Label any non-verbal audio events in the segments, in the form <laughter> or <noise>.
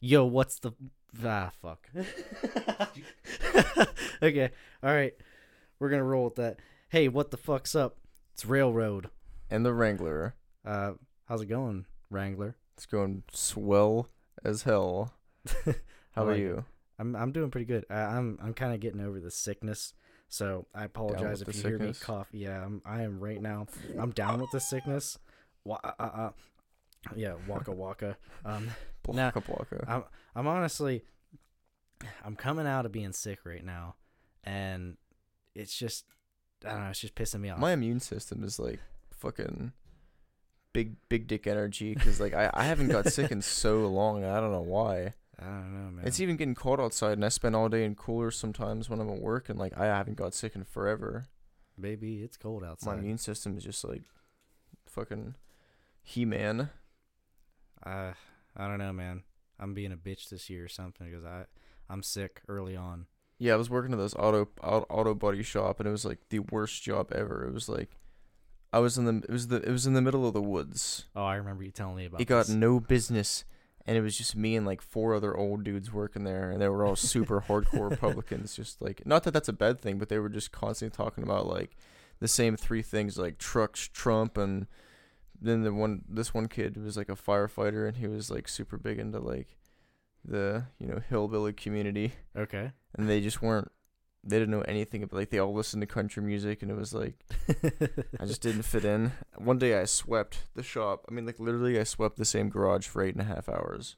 Yo, what's the ah fuck? <laughs> <laughs> okay, all right, we're gonna roll with that. Hey, what the fuck's up? It's Railroad. And the Wrangler. Uh, how's it going, Wrangler? It's going swell as hell. <laughs> How like it. you? I'm I'm doing pretty good. I, I'm I'm kind of getting over the sickness, so I apologize if you the hear me cough. Yeah, I'm I am right now. I'm down with the sickness. Wa- uh, uh, uh, yeah, waka waka. Um, Blocka. I'm I'm honestly I'm coming out of being sick right now, and it's just I don't know. It's just pissing me off. My immune system is like fucking big big dick energy because like I, I haven't got sick in so long. I don't know why. I don't know, man. It's even getting cold outside, and I spend all day in coolers sometimes when I'm at work, and like I haven't got sick in forever. Baby, it's cold outside. My immune system is just like fucking he man. I uh, I don't know, man. I'm being a bitch this year or something because I I'm sick early on. Yeah, I was working at this auto auto, auto body shop, and it was like the worst job ever. It was like I was in the it was the it was in the middle of the woods. Oh, I remember you telling me about. It got this. no business, and it was just me and like four other old dudes working there, and they were all super hardcore <laughs> Republicans. Just like not that that's a bad thing, but they were just constantly talking about like the same three things, like trucks, Trump, and then the one this one kid was like a firefighter, and he was like super big into like the you know hillbilly community okay. and they just weren't they didn't know anything about like they all listened to country music and it was like I just didn't fit in. One day I swept the shop. I mean like literally I swept the same garage for eight and a half hours.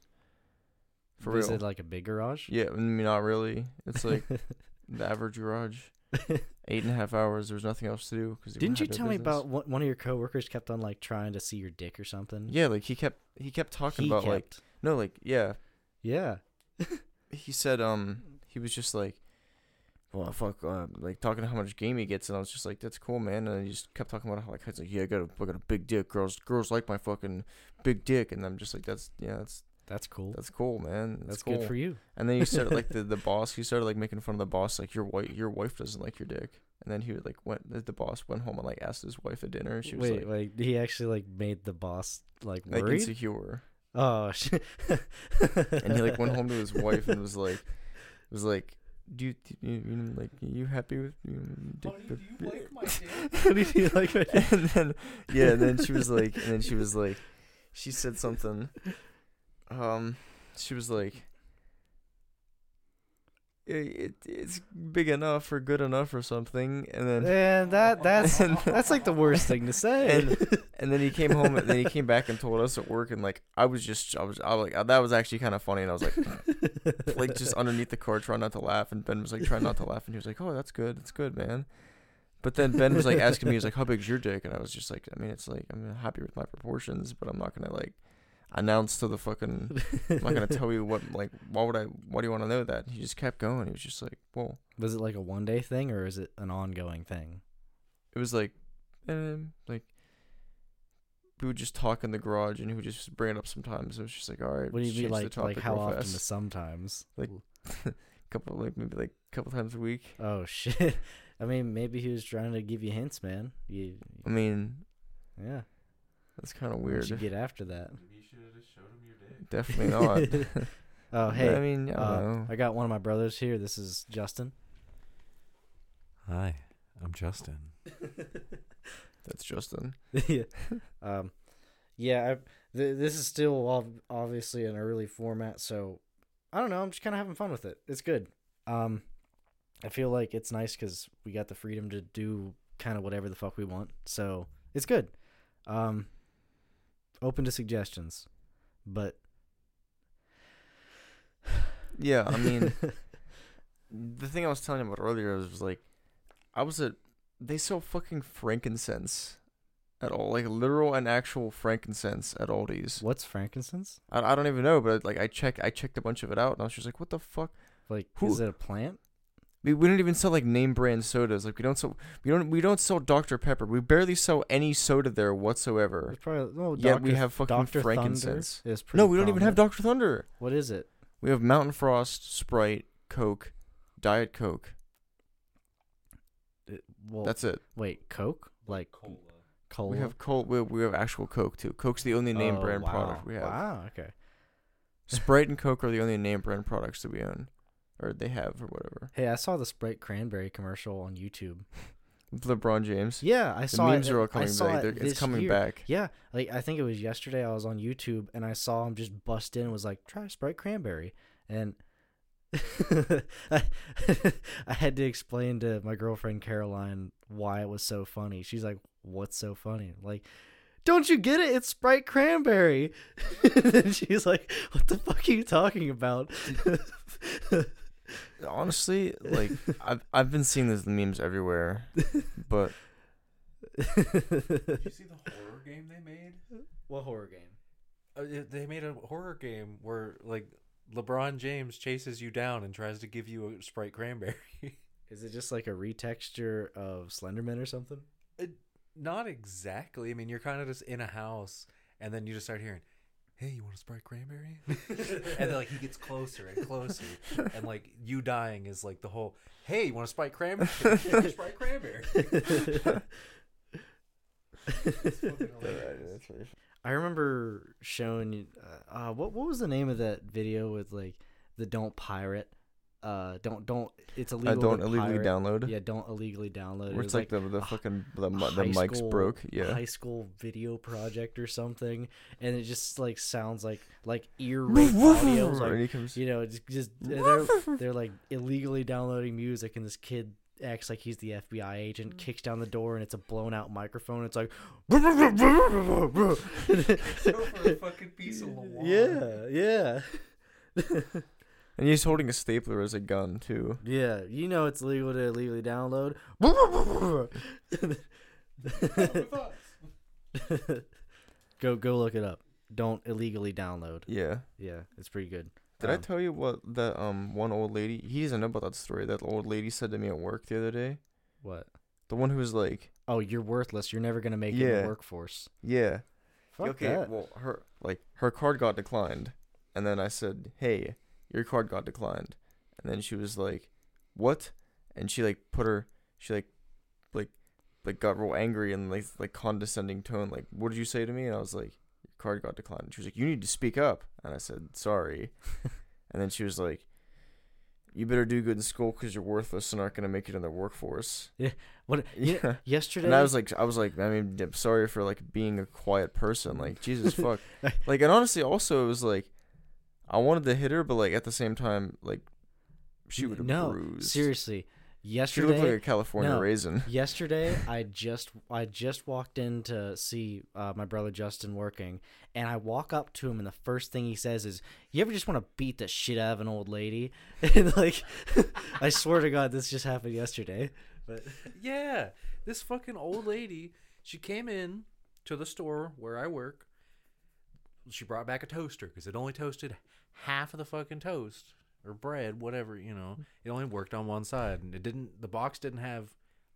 For Is real. it like a big garage? yeah, I mean not really. It's like <laughs> the average garage. <laughs> Eight and a half hours. There was nothing else to do. Cause Didn't you no tell me about one one of your coworkers kept on like trying to see your dick or something? Yeah, like he kept he kept talking he about kept. like no like yeah yeah. <laughs> he said um he was just like well fuck uh, like talking how much game he gets and I was just like that's cool man and he just kept talking about how like he's like yeah I got a I got a big dick girls girls like my fucking big dick and I'm just like that's yeah that's That's cool. that's cool man That's, cool. good for you. and then he started like the, the <laughs> boss he started like making fun of the boss like your wife your wife doesn't like your dick and then he would like went the, the boss went home and like asked his wife at dinner and she was Wait, like like he actually like made the boss like like worried. insecure oh <laughs> shit. and he like went home to his <laughs> wife and was like was like do you, do you, you like you happy with you dick pic?" What did he like? my dick? and then yeah, and then she was like, and then she was like, she said something. Um, she was like, "I- it, it's big enough or good enough or something, and then Man, that that's <laughs> And- that's like the worst thing to say. and and then he came home and then he came back and told us at work and like I was just I was I was like that was actually kind of funny and I was like <laughs> like just underneath the car trying not to laugh and Ben was like trying not to laugh and he was like oh that's good that's good man but then Ben was like asking me he was like how big's your dick and I was just like I mean it's like I'm happy with my proportions but I'm not gonna like announce to the fucking I'm not gonna <laughs> tell you what like why would I why do you want to know that he just kept going he was just like whoa Was it like a one day thing or is it an ongoing thing? it was like um like we would just talk in the garage and he would just bring it up sometimes it was just like all right What do you mean like like how often fast. sometimes? Like- a <laughs> couple like maybe like a couple times a week Oh <laughs> shit. I mean, maybe he was trying to give you hints, man. You, i mean yeah. that's kind of Weird. should get after that. Definitely <laughs> not <laughs> Oh But, hey, i mean i uh, know I got one of my brothers here. This is Justin. Hi, I'm Justin. <laughs> that's justin yeah. Um, yeah. I, th- this is still ob- obviously an early format, so I don't know. I'm just kind of having fun with it. It's good. Um, I feel like it's nice because we got the freedom to do kind of whatever the fuck we want. So it's good. Um, open to suggestions, but <sighs> yeah i mean <laughs> the thing i was telling you about earlier was like i was at they sell fucking frankincense at all like literal and actual frankincense at aldi's what's frankincense? I, I don't even know but like i check i checked a bunch of it out and i was just like what the fuck Like, Who- is it a plant? We, we don't even sell like name brand sodas. Like we don't sell we don't we don't sell Dr Pepper. We barely sell any soda there whatsoever. It's probably no. Yet we have fucking Dr. Thunder frankincense. is pretty No, we don't even have. Dr Thunder. What is it? We have Mountain Frost, Sprite, Coke, Diet Coke. It- well, That's it. wait, Coke, like cola. We have Coke. We we have actual Coke too. Coke's the only name Oh, brand wow. product we have. Wow. Okay. Sprite and Coke are the only name brand products that we own, or they have, or whatever. Hey, I saw the Sprite cranberry commercial on YouTube. <laughs> LeBron James. Yeah, I saw the memes it. are all coming back. it It's coming year. back. Yeah, like I think it was yesterday. I was on YouTube and I saw him just bust in and was like, "Try Sprite cranberry," and I, <laughs> I had to explain to my girlfriend Caroline why it was so funny. She's like, "What's so funny?" Like, don't you get it? It's Sprite cranberry. <laughs> and she's like, "What the fuck are you talking about?" Honestly, like <laughs> I've I've been seeing these memes everywhere, but Did you see the horror game they made? what horror game? Uh, they made a horror game where like LeBron James chases you down and tries to give you a Sprite cranberry. <laughs> Is it just like a retexture of Slenderman or something? Not exactly. I mean, you're kind of just in a house, and then you just start hearing, "Hey, you want a Sprite cranberry?" <laughs> <laughs> and then like he gets closer and closer, and like you dying is like the whole, "Hey, you want a Sprite cranberry?" <laughs> Sprite cranberry. It's fucking hilarious. I remember showing you. Uh, uh, what what was the name of that video with like the don't pirate? Uh, don't don't. It's I illegal. don't illegally pirate. download. Yeah, don't illegally download. it. Where It it's was like, the the a fucking the, the mics school- broke. Yeah. high school video project or something, and it just like sounds like like ear rape audio. Like, comes- you know, it's just they're they're like illegally downloading music, and this kid acts like he's the FBI agent, kicks down the door, and it's a blown out microphone. It's like, <laughs> <laughs> Go for a fucking piece of <laughs> Lawan. yeah, yeah. And he's holding a stapler as a gun too. Yeah, you know it's legal to illegally download. <laughs> go go look it up. Don't illegally download. Yeah. Yeah, it's pretty good. Did I Um, tell you what that um one old lady? He doesn't know about that story. That old lady said to me at work the other day. what? The one who was like, Oh, you're worthless. You're never gonna make it in the workforce. yeah, Fuck okay, that. well her like her card got declined, and then I said, hey, your card got declined, and then she was like, what? And she like put her, she like, like, like got real angry and like like condescending tone. Like, what did you say to me? And I was like, your card got declined. And she was like, you need to speak up. And I said, sorry. <laughs> and then she was like. You better do good in school because you're worthless and aren't gonna make it in the workforce. Yeah. What? <laughs> Yeah. yesterday, And I was like, I was like, I mean, I'm sorry for like being a quiet person. Like, Jesus <laughs> fuck. Like, and honestly, also it was like, I wanted to hit her, but like at the same time, like, she would have no, bruised. seriously. Yesterday, She Yesterday, looked like a California no. raisin. <laughs> yesterday I just I just walked in to see uh, my brother Justin working, and I walk up to him, and the first thing he says is, "You ever just want to beat the shit out of an old lady?" <laughs> and like, <laughs> I swear to God, this just happened yesterday. But Yeah, this fucking old lady. She came in to the store where I work. She brought back a toaster because it only toasted half of the fucking toast or bread, whatever you know. It only worked on one side, and it didn't. The box didn't have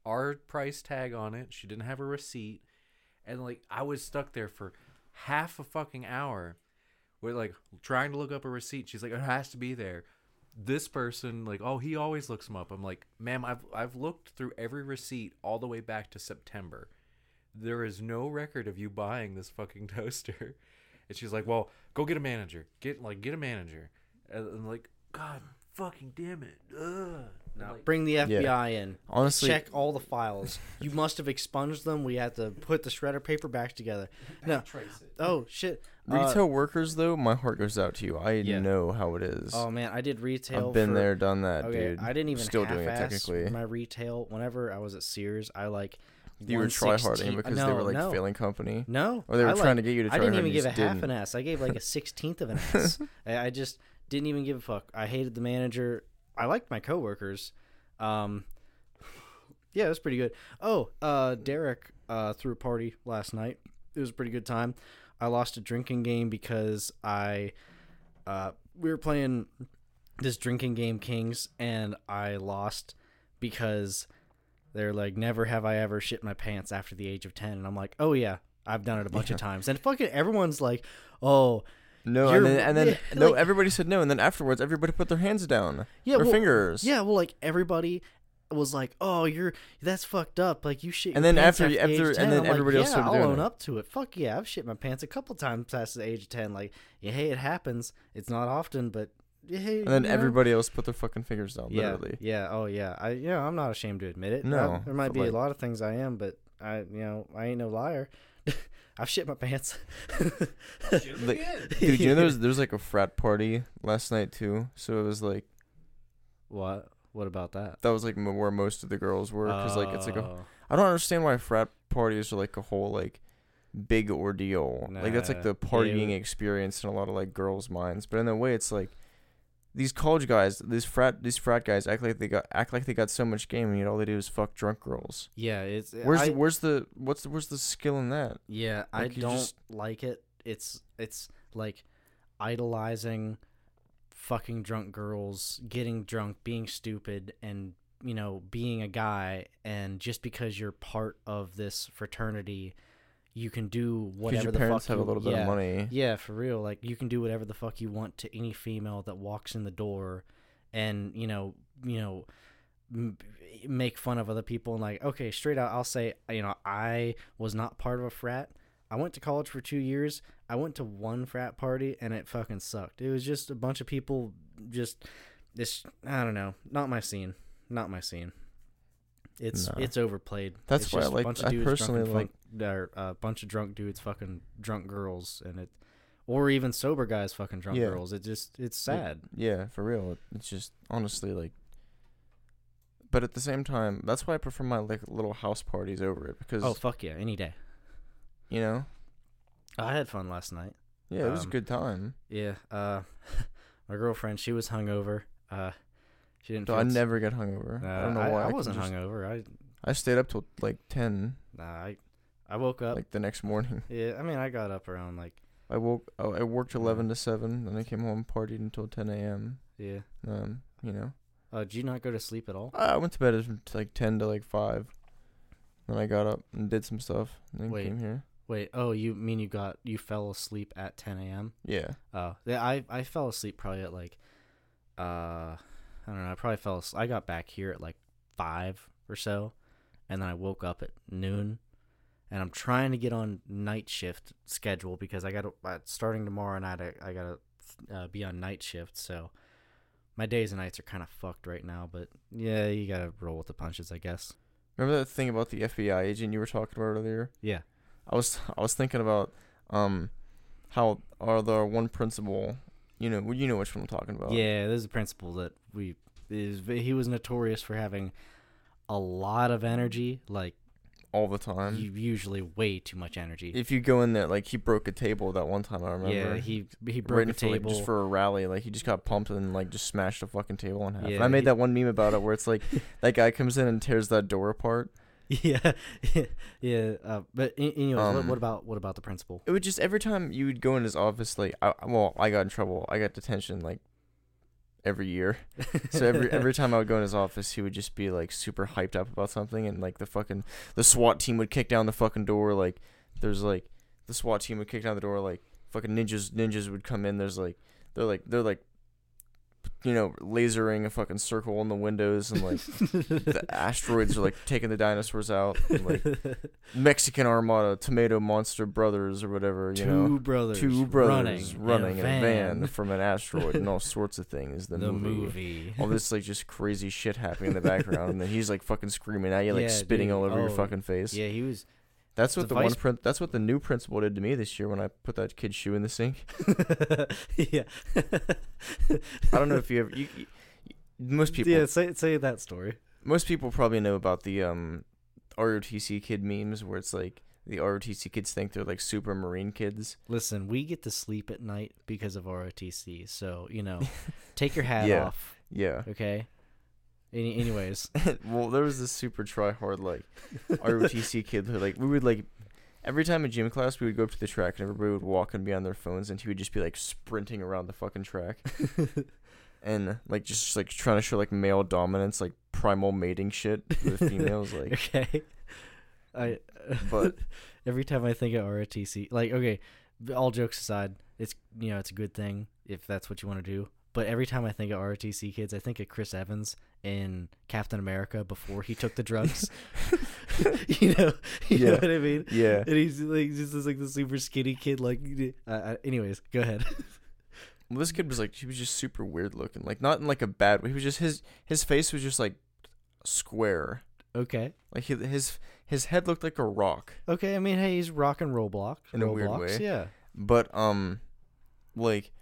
our price tag on it. She didn't have a receipt, and like I was stuck there for half a fucking hour. We're like trying to look up a receipt. She's like, it has to be there this person like oh he always looks them up i'm like ma'am i've i've looked through every receipt all the way back to september there is no record of you buying this fucking <laughs> toaster and she's like well go get a manager get like get a manager and, and like god fucking damn it Ugh. now Like, bring the FBI in. Honestly, Check all the files. You must have expunged them. We have to put the shredder paper back together. <laughs> No. trace Oh shit. Uh, retail workers though, my heart goes out to you. I Yeah. know how it is. oh man, I did retail. I've been for- there, done that, Okay, dude. I didn't even Still doing it half-ass technically. My retail, whenever I was at Sears, I like. You were try harding because no, they were like no, failing company, No, or they were I, trying like, to get you to try I didn't even give a half didn't. an ass. I gave like a <laughs> sixteenth of an ass. I, I just didn't even give a fuck. I hated the manager. I liked my coworkers. Um, yeah, it was pretty good. Oh, uh, Derek uh, threw a party last night. It was a pretty good time. I lost a drinking game because I uh, we were playing this drinking game Kings and I lost because they're like never have I ever shit my pants after the age of 10 and I'm like, "Oh yeah, I've done it a bunch of times." And fucking everyone's like, "Oh, No, and then, and then yeah, <laughs> no, like- everybody said no, and then afterwards, everybody put their hands down, yeah, their well, fingers. Yeah, well, like everybody, was like, "Oh, you're that's fucked up. Like you shit." And then pants after- after- and 10." then I'm like, everybody else yeah, started I'll own it. up to it. Fuck yeah, I've shit my pants a couple times past the age of ten. Like, yeah, hey, it happens. It's not often, but yeah, hey, And then you know? everybody else put their fucking fingers down. Yeah, Literally. yeah, oh yeah. I you know I'm not ashamed to admit it. No, I- there might be like- a lot of things I am, but I you know I ain't no liar. <laughs> I've shit my pants. Like, Dude, you know there's there's like a frat party last night too. So it was like what? What about that? that was like where most of the girls were because like it's like a Oh. I don't understand why frat parties are like a whole like big ordeal. like that's like the partying yeah. experience in a lot of like girls' minds. But in a way, it's like these college guys, these frat these frat guys act like they got act like they got so much game, and yet all they do is fuck drunk girls. yeah, it's Where's I, the, where's the what's the, where's the skill in that? Yeah, I Like, you don't just- like it. It's it's like idolizing fucking drunk girls, getting drunk, being stupid and you know, being a guy and just because you're part of this fraternity, you can do whatever your the parents fuck have a little bit yeah, of money. Yeah, for real. Like you can do whatever the fuck you want to any female that walks in the door, and you know, you know, m- make fun of other people and like, okay, straight out, I'll say, you know, I was not part of a frat. I went to college for two years. I went to one frat party and it fucking sucked. It was just a bunch of people, just this. I don't know, not my scene, not my scene. It's No. it's overplayed. That's It's why I just a like- bunch of I dudes personally drunk like- or a bunch of drunk dudes fucking drunk girls, and it, or even sober guys fucking drunk Yeah. girls. It just it's sad. Yeah, for real. It's just honestly like. But at the same time, that's why I prefer my like little house parties over it because Oh fuck yeah, any day. you know, I had fun last night. yeah, it was a Um, good time. Yeah. Uh, <laughs> my girlfriend, she was hungover. Uh, she didn't. So I never get hungover. Uh, I don't know I, why. I could wasn't hungover. I I stayed up till like ten, nah, I I woke up. like the next morning. <laughs> yeah, I mean I got up around like I woke. Oh, I worked eleven to seven, then I came home partied until ten a.m. yeah. Um, you know, Uh, did you not go to sleep at all? I went to bed at like ten to like five. Then I got up and did some stuff, and then Wait. came here. Wait. Oh, you mean you got you fell asleep at 10 a.m. Yeah, Oh, yeah. I I fell asleep probably at like, uh, I don't know. I probably fell. I got back here at like five or so, and then I woke up at noon, and I'm trying to get on night shift schedule because I got to uh, starting tomorrow night. I I gotta uh, be on night shift, so my days and nights are kind of fucked right now. But yeah, you gotta roll with the punches, I guess. remember that thing about the FBI agent you were talking about earlier? Yeah. I was I was thinking about um how are the one principal you know you know which one I'm talking about. Yeah, there's a principal that we is he was notorious for having a lot of energy, like All the time. you usually way too much energy. if you go in there like he broke a table that one time I remember. yeah, he he broke in a for, like, table. just for a rally, like he just got pumped and like just smashed the fucking table in half. And Yeah, I made he- that one meme about it where it's like <laughs> that guy comes in and tears that door apart. <laughs> yeah, <laughs> yeah. Uh, but a- anyways, what, Um, what about what about the principal? It would just every time you would go in his office, like I, well, I got in trouble. I got detention like every year. <laughs> So every every time I would go in his office, he would just be like super hyped up about something, and like the fucking the SWAT team would kick down the fucking door. Like there's like the SWAT team would kick down the door. Like fucking ninjas ninjas would come in. There's like they're like they're like you know lasering a fucking circle in the windows, and like the <laughs> asteroids are like taking the dinosaurs out. And, like <laughs> Mexican Armada, Tomato Monster Brothers or whatever. You two know. brothers, Two brothers running, in in a van from an asteroid and all <laughs> sorts of things. The, The, movie movie. all this like just crazy shit happening in the background, and then he's like fucking screaming at you, like Yeah, spitting dude. all over your Oh, fucking face. yeah, he was. That's what the, one vice- prin- That's what the new principal did to me this year when I put that kid's shoe in the sink. <laughs> <laughs> yeah. I don't know if you ever. You, you, most people, Yeah, say say that story. most people probably know about the um, ROTC kid memes where it's like the ROTC kids think they're like super marine kids. Listen, we get to sleep at night because of ROTC. So you know, <laughs> take your hat Yeah. off, Yeah. okay? Any, anyways, <laughs> well, there was this super try hard like <laughs> ROTC kid who like we would like every time in gym class we would go up to the track and everybody would walk and be on their phones and he would just be like sprinting around the fucking track <laughs> and like just like trying to show like male dominance like primal mating shit with females like okay. I But- every time I think of ROTC, like okay, all jokes aside, it's you know it's a good thing if that's what you want to do. but every time I think of ROTC kids, I think of Chris Evans in Captain America before he took the <laughs> drugs. <laughs> you know, you know Yeah. what I mean? Yeah. And he's like just this, like the super skinny kid. Like, uh, anyways, go ahead. <laughs> Well, this kid was like he was just super weird looking. Like not in like a bad way. He was just his his face was just like square. okay, Like he, his his head looked like a rock. okay. I mean, hey, he's rocking Roblox In a weird Roblox, way. Yeah. But um, like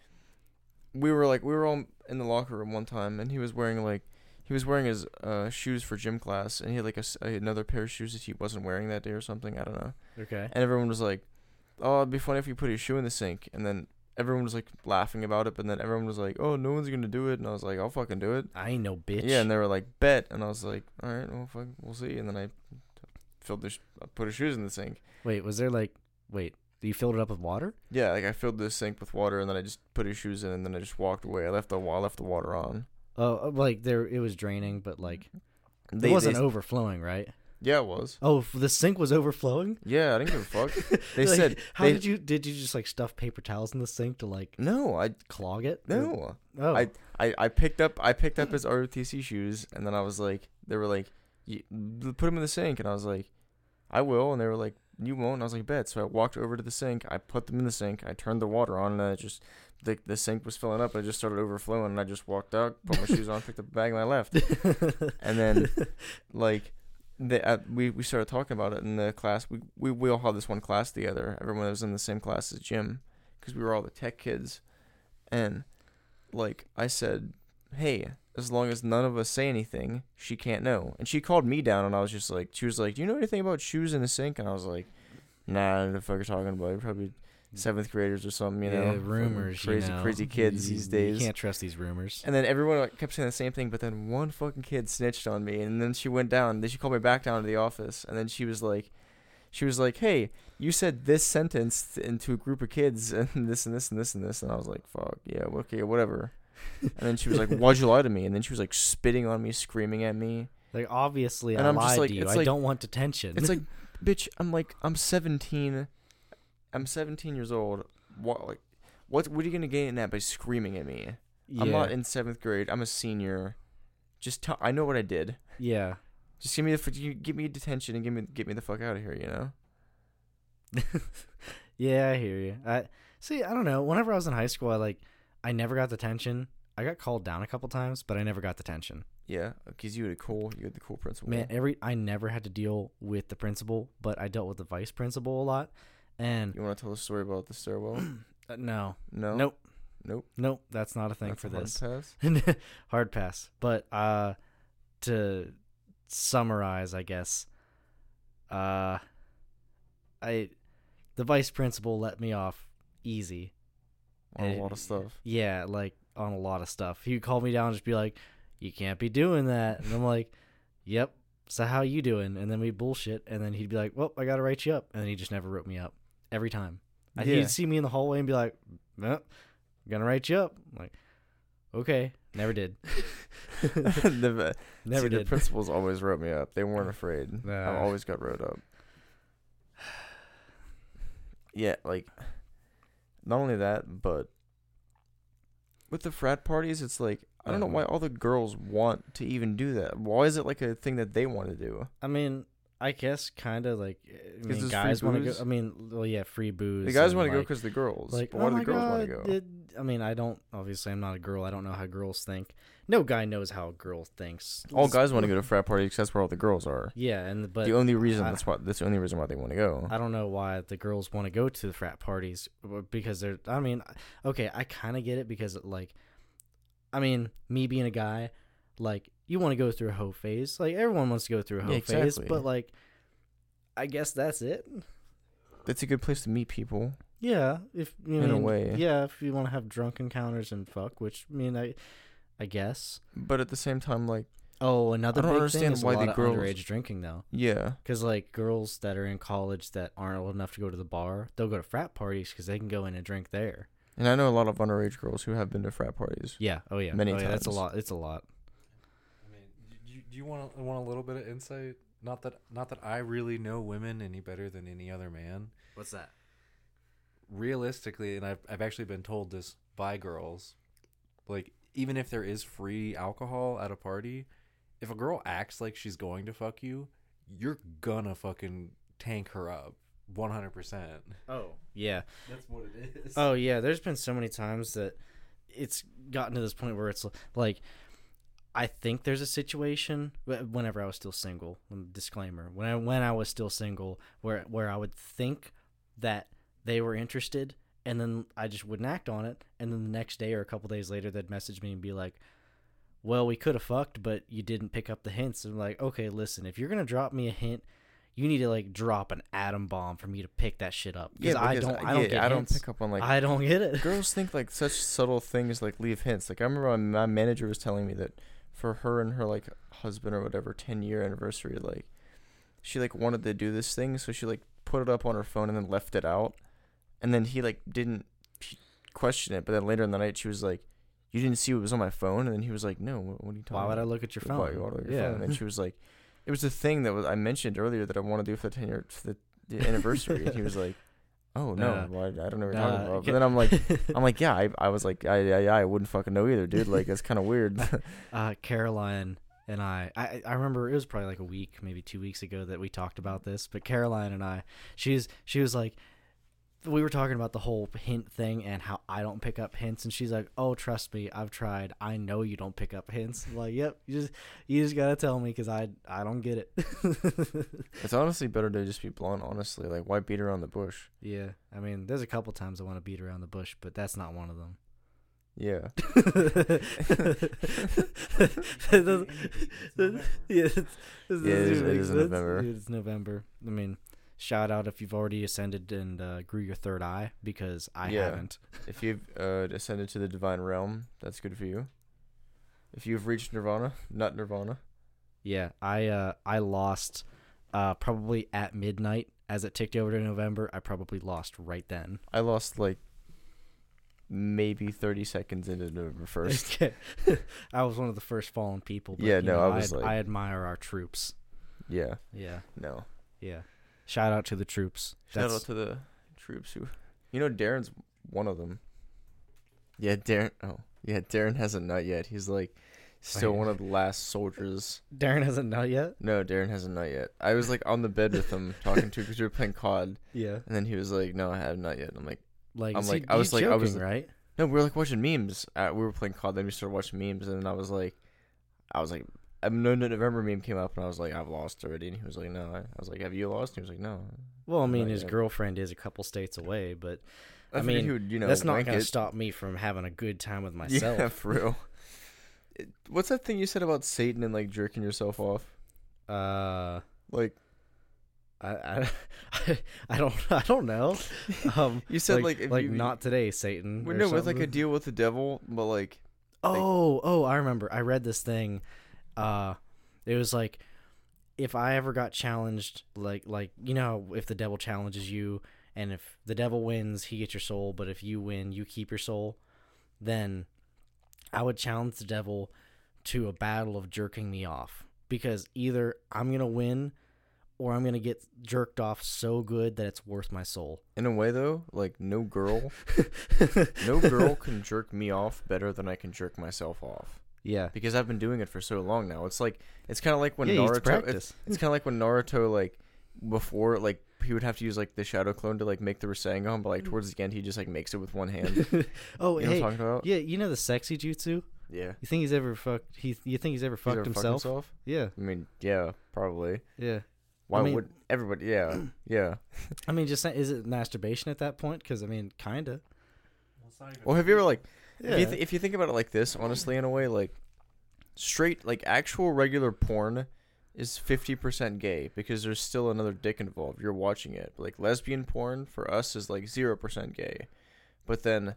we were like we were all in the locker room one time, and he was wearing like he was wearing his uh shoes for gym class, and he had like a another pair of shoes that he wasn't wearing that day or something. I don't know. Okay. And everyone was like, "Oh, it'd be funny if you put your shoe in the sink." And then everyone was like laughing about it, but then everyone was like, "Oh, no one's gonna do it," and I was like, "I'll fucking do it." I ain't no bitch. Yeah, and they were like, "Bet," and I was like, "All right, well, fuck, we'll see." And then I filled the sh- I put his shoes in the sink. Wait, was there like, wait, you filled it up with water? Yeah, like I filled the sink with water, and then I just put his shoes in, and then I just walked away. I left the I left the water on. Oh, uh, like there, it was draining, but like They, it wasn't they- overflowing, right? yeah, it was. Oh, the sink was overflowing. Yeah, I didn't give a fuck. <laughs> They Like, said How they- did you did you just like stuff paper towels in the sink to like No, I clog it? Or- no. Oh. I, I I picked up I picked up his ROTC shoes, and then I was like, they were like, "Y- put them in the sink, and I was like, I will, and they were like, you won't. And I was like, bet. So I walked over to the sink, I put them in the sink, I turned the water on, and I just the the sink was filling up, and it just started overflowing, and I just walked out, put my <laughs> shoes on, picked up the bag, and I left. <laughs> And then like the uh, we we started talking about it in the class. We we we all had this one class together. Everyone was in the same class as Jim because we were all the tech kids, and like I said, hey, as long as none of us say anything, she can't know. And she called me down, and I was just like, she was like, do you know anything about shoes in the sink? And I was like, nah, the fuck you're you talking about? You're probably Mm. seventh graders or something, you know, yeah, rumors, you crazy know. crazy kids You- these days. you can't trust these rumors. And then everyone like, kept saying the same thing, but then one fucking kid snitched on me, and then she went down. Then she called me back down to the office, and then she was like, she was like, "Hey, you said this sentence into a group of kids, <laughs> and this and this and this and this," and I was like, "Fuck yeah, okay, whatever." and then she was like, "Why'd you lie to me?" And then she was like spitting on me, screaming at me. Like obviously, And I I'm just lied like- to you. I like- don't want detention. It's like, <laughs> bitch, I'm like, I'm 17. I'm 17 years old. What like, what what are you gonna gain at by screaming at me? yeah, I'm not in seventh grade. I'm a senior. Just tell. I know what I did. yeah. Just give me the you give me detention and give me get me the fuck out of here. You know. <laughs> yeah, I hear you. I see. I don't know. Whenever I was in high school, I like, I never got detention. I got called down a couple times, but I never got detention. Yeah, because you had a cool, you had the cool principal. Man, every I never had to deal with the principal, but I dealt with the vice principal a lot. And you want to tell a story about the stairwell? <clears throat> uh, no, No. nope, Nope. nope, that's not a thing That's for a hard this. pass. <laughs> hard pass. But uh to summarize, I guess uh I the vice principal let me off easy. On a lot of stuff. Yeah, like on a lot of stuff. He would call me down and just be like, "You can't be doing that." And I'm like, "Yep. So how you doing?" And then we bullshit and then he'd be like, "Well, I got to write you up." And then he just never wrote me up every time. I Yeah. He'd see me in the hallway and be like, "Well, I'm going to write you up." I'm like, "Okay." Never did. <laughs> the, Never see, The did. principals always wrote me up. They weren't afraid. <sighs> I always got wrote up. Yeah, like not only that, but with the frat parties, it's like I don't know Uh-huh. why all the girls want to even do that. Why is it like a thing that they want to do? I mean, I guess kind of like eh, I mean, guys want to go. I mean, well, yeah, free booze. The guys want to go because the girls. like, but oh why do the girls want to go? did- I mean, I don't. Obviously, I'm not a girl. I don't know how girls think. No guy knows how a girl thinks. all It's- guys want to go to frat parties because that's where all the girls are. Yeah, and but the only reason I- that's why that's the only reason why they want to go. I don't know why the girls want to go to the frat parties because they're. I mean, okay, I kind of get it because like, I mean, me being a guy, like you want to go through a hoe phase. Like everyone wants to go through a hoe Yeah, phase, but like, I guess that's it. That's a good place to meet people. Yeah, if you In a mean, way. yeah, if you want to have drunk encounters and fuck, which I mean, I, I guess. But at the same time, like, Oh, another I don't understand why a the girls- underage drinking though. yeah, Because like girls that are in college that aren't old enough to go to the bar, they'll go to frat parties because they can go in and drink there. and I know a lot of underage girls who have been to frat parties. Yeah. Oh yeah. Many oh, yeah, That's a lot. It's a lot. I mean, do you, do you want want a little bit of insight? Not that not that I really know women any better than any other man. What's that? Realistically, and I've I've actually been told this by girls, like even if there is free alcohol at a party, if a girl acts like she's going to fuck you, you're gonna fucking tank her up 100%. Oh yeah. That's what it is. Oh yeah. There's been so many times that it's gotten to this point where it's like, I think there's a situation whenever I was still single. um, Disclaimer: when I when I was still single, where where I would think that they were interested, and then I just wouldn't act on it, and then the next day or a couple days later, they'd message me and be like. Well, we could have fucked, but you didn't pick up the hints. And I'm like, okay, listen, if you're gonna drop me a hint, you need to like drop an atom bomb for me to pick that shit up. Because I don't, I don't yeah, get I don't hints. pick up on like I don't get it. girls think like such subtle things like leave hints. Like I remember my manager was telling me that for her and her like husband or whatever 10 year anniversary like she like wanted to do this thing so she like put it up on her phone and then left it out and then he like didn't question it but then later in the night she was like you didn't see what was on my phone and then he was like no what, what are you talking Why would I look at your Why phone? look at your yeah. phone? And then she was like it was the thing that was I mentioned earlier that I want to do for the 10 year for the, the anniversary and he was like oh no Nah. why, I don't know what you're Nah, talking about but then I'm like <laughs> I'm like, yeah, I, I was like, I, I, I wouldn't fucking know either, dude. Like, it's kind of weird. <laughs> <laughs> uh, Caroline and I, I, I remember it was probably like a week, maybe two weeks ago that we talked about this. But Caroline and I, she's she was like, we were talking about the whole hint thing and how I don't pick up hints, and she's like, "Oh, trust me, I've tried. I know you don't pick up hints." I'm like, "Yep, you just you just gotta tell me because I I don't get it." <laughs> it's honestly better to just be blunt, honestly. Like, why beat around the bush? yeah, I mean, there's a couple times I want to beat around the bush, but that's not one of them. Yeah. Yeah, it's, it's, Yeah, it is- it is. November. It's November. I mean, shout out if you've already ascended and uh, grew your third eye because I Yeah. haven't. <laughs> If you've uh, ascended to the divine realm, that's good for you. If you've reached nirvana, not nirvana. Yeah, I uh, I lost uh, probably at midnight as it ticked over to November. I probably lost right then. I lost like maybe 30 seconds into November 1st. <laughs> <laughs> I was one of the first fallen people. But, Yeah, no, know, I was ad- like- I admire our troops. yeah. Yeah, No. yeah. Shout out to the troops. Shout That's- out to the troops who. You know, Darren's one of them. Yeah, Darren. Oh, yeah, Darren hasn't nut yet. He's like still one of the last soldiers. Darren hasn't nut yet. No, Darren hasn't nut yet. I was like on the bed with him <laughs> talking to because we were playing COD, Yeah, and then he was like, "No, I have not yet." I'm like, like I'm see, like- I was he's like- I was- right. "No, we were like watching memes. Uh, we were playing COD, then we started watching memes, and then I was like, I was like, I know the November meme came up, and I was like, I've lost already, and he was like, No, I, was like, Have you lost? And he was like, No. Well, I mean, his yet. girlfriend is a couple states away, but I, I mean, would, you know, that's not going to it. stop me from having a good time with <laughs> myself. Yeah, for real. What's that thing you said about Satan and like jerking yourself off? Uh, Like I, I, <laughs> I don't, <laughs> I don't know. Um, you said, like, like, like you, not today, Satan. We or know with like a deal with the devil, but like Oh, oh, I remember. I read this thing. Uh, it was like if I ever got challenged, like like you know, if the devil challenges you, and if the devil wins, he gets your soul, but if you win, you keep your soul. Then I would challenge the devil to a battle of jerking me off because either I'm gonna win or I'm gonna get jerked off so good that it's worth my soul. in a way though, like no girl, <laughs> no girl can jerk me off better than I can jerk myself off yeah. because I've been doing it for so long now. It's like it's kind of like when yeah, you Naruto. practice. It's, it's kind of like when Naruto like before like he would have to use like the shadow clone to like make the Rasengan, but like towards the end he just like makes it with one hand. oh, <laughs> You oh, know what oh, hey, I'm talking about? yeah, you know the sexy jutsu. Yeah. You think he's ever fucked? He, you think he's ever He's fucked ever himself? Yeah, I mean, yeah, probably. yeah. Why mean- would everybody? Yeah, <clears throat> yeah. I mean, just is it masturbation at that point? Because I mean, kinda. Well, have you ever like Yeah. if, you th- if you think about it like this, honestly, in a way, like straight, like actual regular porn is fifty percent gay because there's still another dick involved. You're watching it. Like lesbian porn for us is like zero percent gay, but then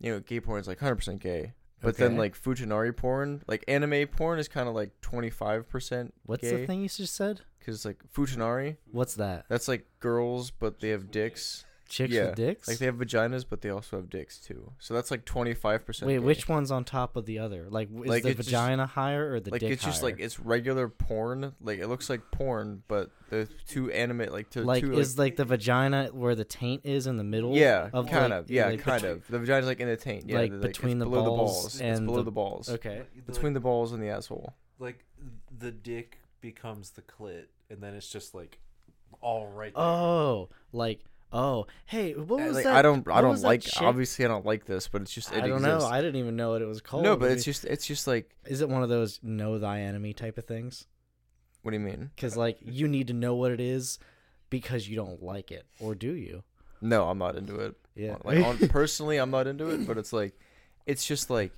you know, gay porn is like hundred percent gay. But then like futanari porn, like anime porn, is kind of like twenty five percent What's gay. the thing you just said? Because like futanari, What's that? that's like girls, but they have dicks. Chicks yeah, with dicks. Like they have vaginas, but they also have dicks too. So that's like twenty five percent. Wait, which one's on top of the other? Like, is Like, the it's just- vagina higher or the like dick it's just like it's regular porn. Like it looks like porn, but the two animate like to like two is like the vagina where the taint is in the middle? yeah, of, kind like- of yeah, like, kind between- of. The vagina's like in the taint. Yeah, like, the- between it's the below balls it's and below the- the balls. Okay. Between the balls and the asshole. like the dick becomes the clit, and then it's just like all right. There. Oh, like oh, hey, what Uh, was like that? I don't I don't like obviously I don't like this, but it's just it I don't know. I didn't even know what it was called. no, but it's just it's just like is it one of those know thy enemy type of things? what do you mean? Because like you need to know what it is because you don't like it, or do you? No, I'm not into it. Yeah. Like on, <laughs> personally, I'm not into it, but it's like, it's just like,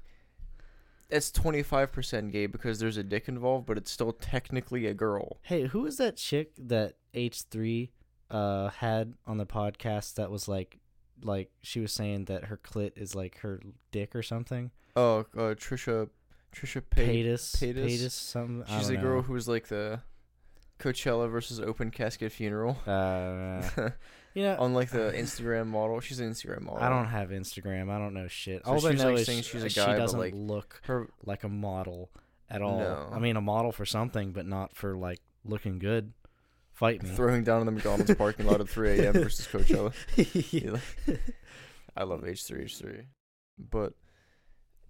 it's 25% gay because there's a dick involved, but it's still technically a girl. Hey, who is that chick that H three uh had on the podcast that was like like she was saying that her clit is like her dick or something? Oh, uh, Trisha, Trisha Paytas. Paytas, Paytas? Paytas, something. She's a girl who was like the Coachella versus open casket funeral. Uh, <laughs> you know, On like the Instagram model, she's an Instagram model. I don't have Instagram. I don't know shit. So all I she's, know like, is saying she's a she guy, but, doesn't like, look her. like a model at all. No. I mean, a model for something, but not for like looking good. Fight me. Throwing down in the McDonald's parking lot at 3 a.m. versus <laughs> Coachella. Yeah. <laughs> I love H3 H3. But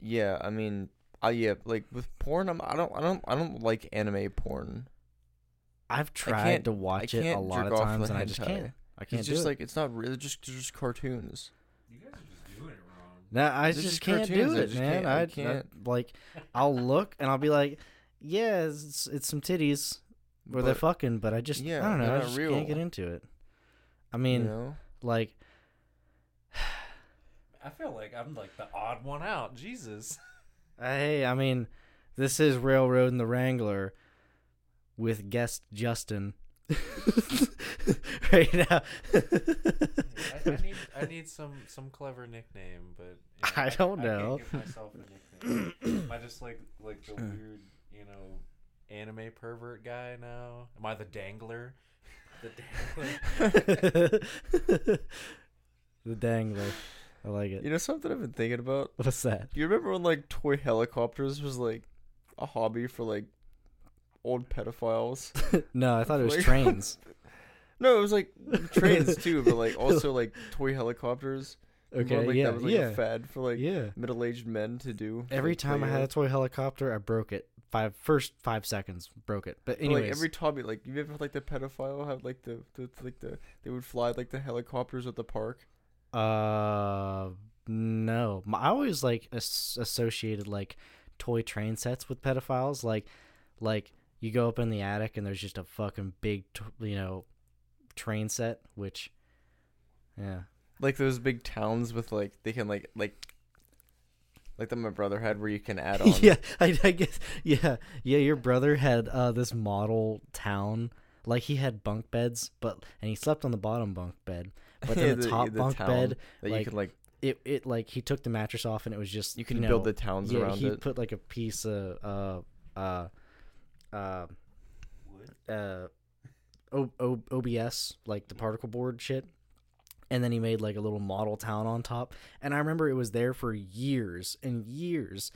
yeah, I mean, I yeah, like with porn, I'm I don't I don't I don't like anime porn. I've tried to watch it a lot of times and I just can't. I can't It's do just it. like it's not really just just cartoons. You guys are just doing it wrong. No, I just, just can't do it, just man. can't- I, I I- can't. like. I'll look and I'll be like, "Yeah, it's, it's some titties where they're fucking," but I just, Yeah, I don't know, they're I not just real. can't get into it. I you mean, know? like, I feel like I'm like the odd one out. Jesus. Uh, hey, I mean, this is Railroad and the Wrangler with guest Justin. <laughs> right now. I, I need I need some some clever nickname, but you I don't I, know. can't give myself a nickname. Am I just like like the weird, you know, anime pervert guy now? Am I the dangler? The dangler. <laughs> the dangler. I like it. You know something I've been thinking about? What's that? Do you remember when like toy helicopters was like a hobby for like old pedophiles? <laughs> no, I thought it was Like- trains. <laughs> No, it was like trains too, but like also like toy helicopters. Remember, Okay, like, yeah, that was like yeah, a fad for like yeah. middle-aged men to do. Every like, time I had a toy helicopter, I broke it. Five first five seconds broke it. But anyways, like every hobby, like you ever like the pedophile have like the, the like the they would fly like the helicopters at the park. uh, no, I always like as- associated like toy train sets with pedophiles. Like, like you go up in the attic and there's just a fucking big, t- you know, train set. Which, yeah, like those big towns with like they can like like like that my brother had where you can add <laughs> on yeah, I, I guess. Yeah, yeah. Your brother had uh this model town. Like he had bunk beds, but and he slept on the bottom bunk bed. But then <laughs> the, top bunk bed, that like, you can like it it like he took the mattress off and it was just you can know, build the towns yeah, around he it. put like a piece of uh uh uh uh o- o- OBS like the particle board shit and then he made like a little model town on top and I remember it was there for years and years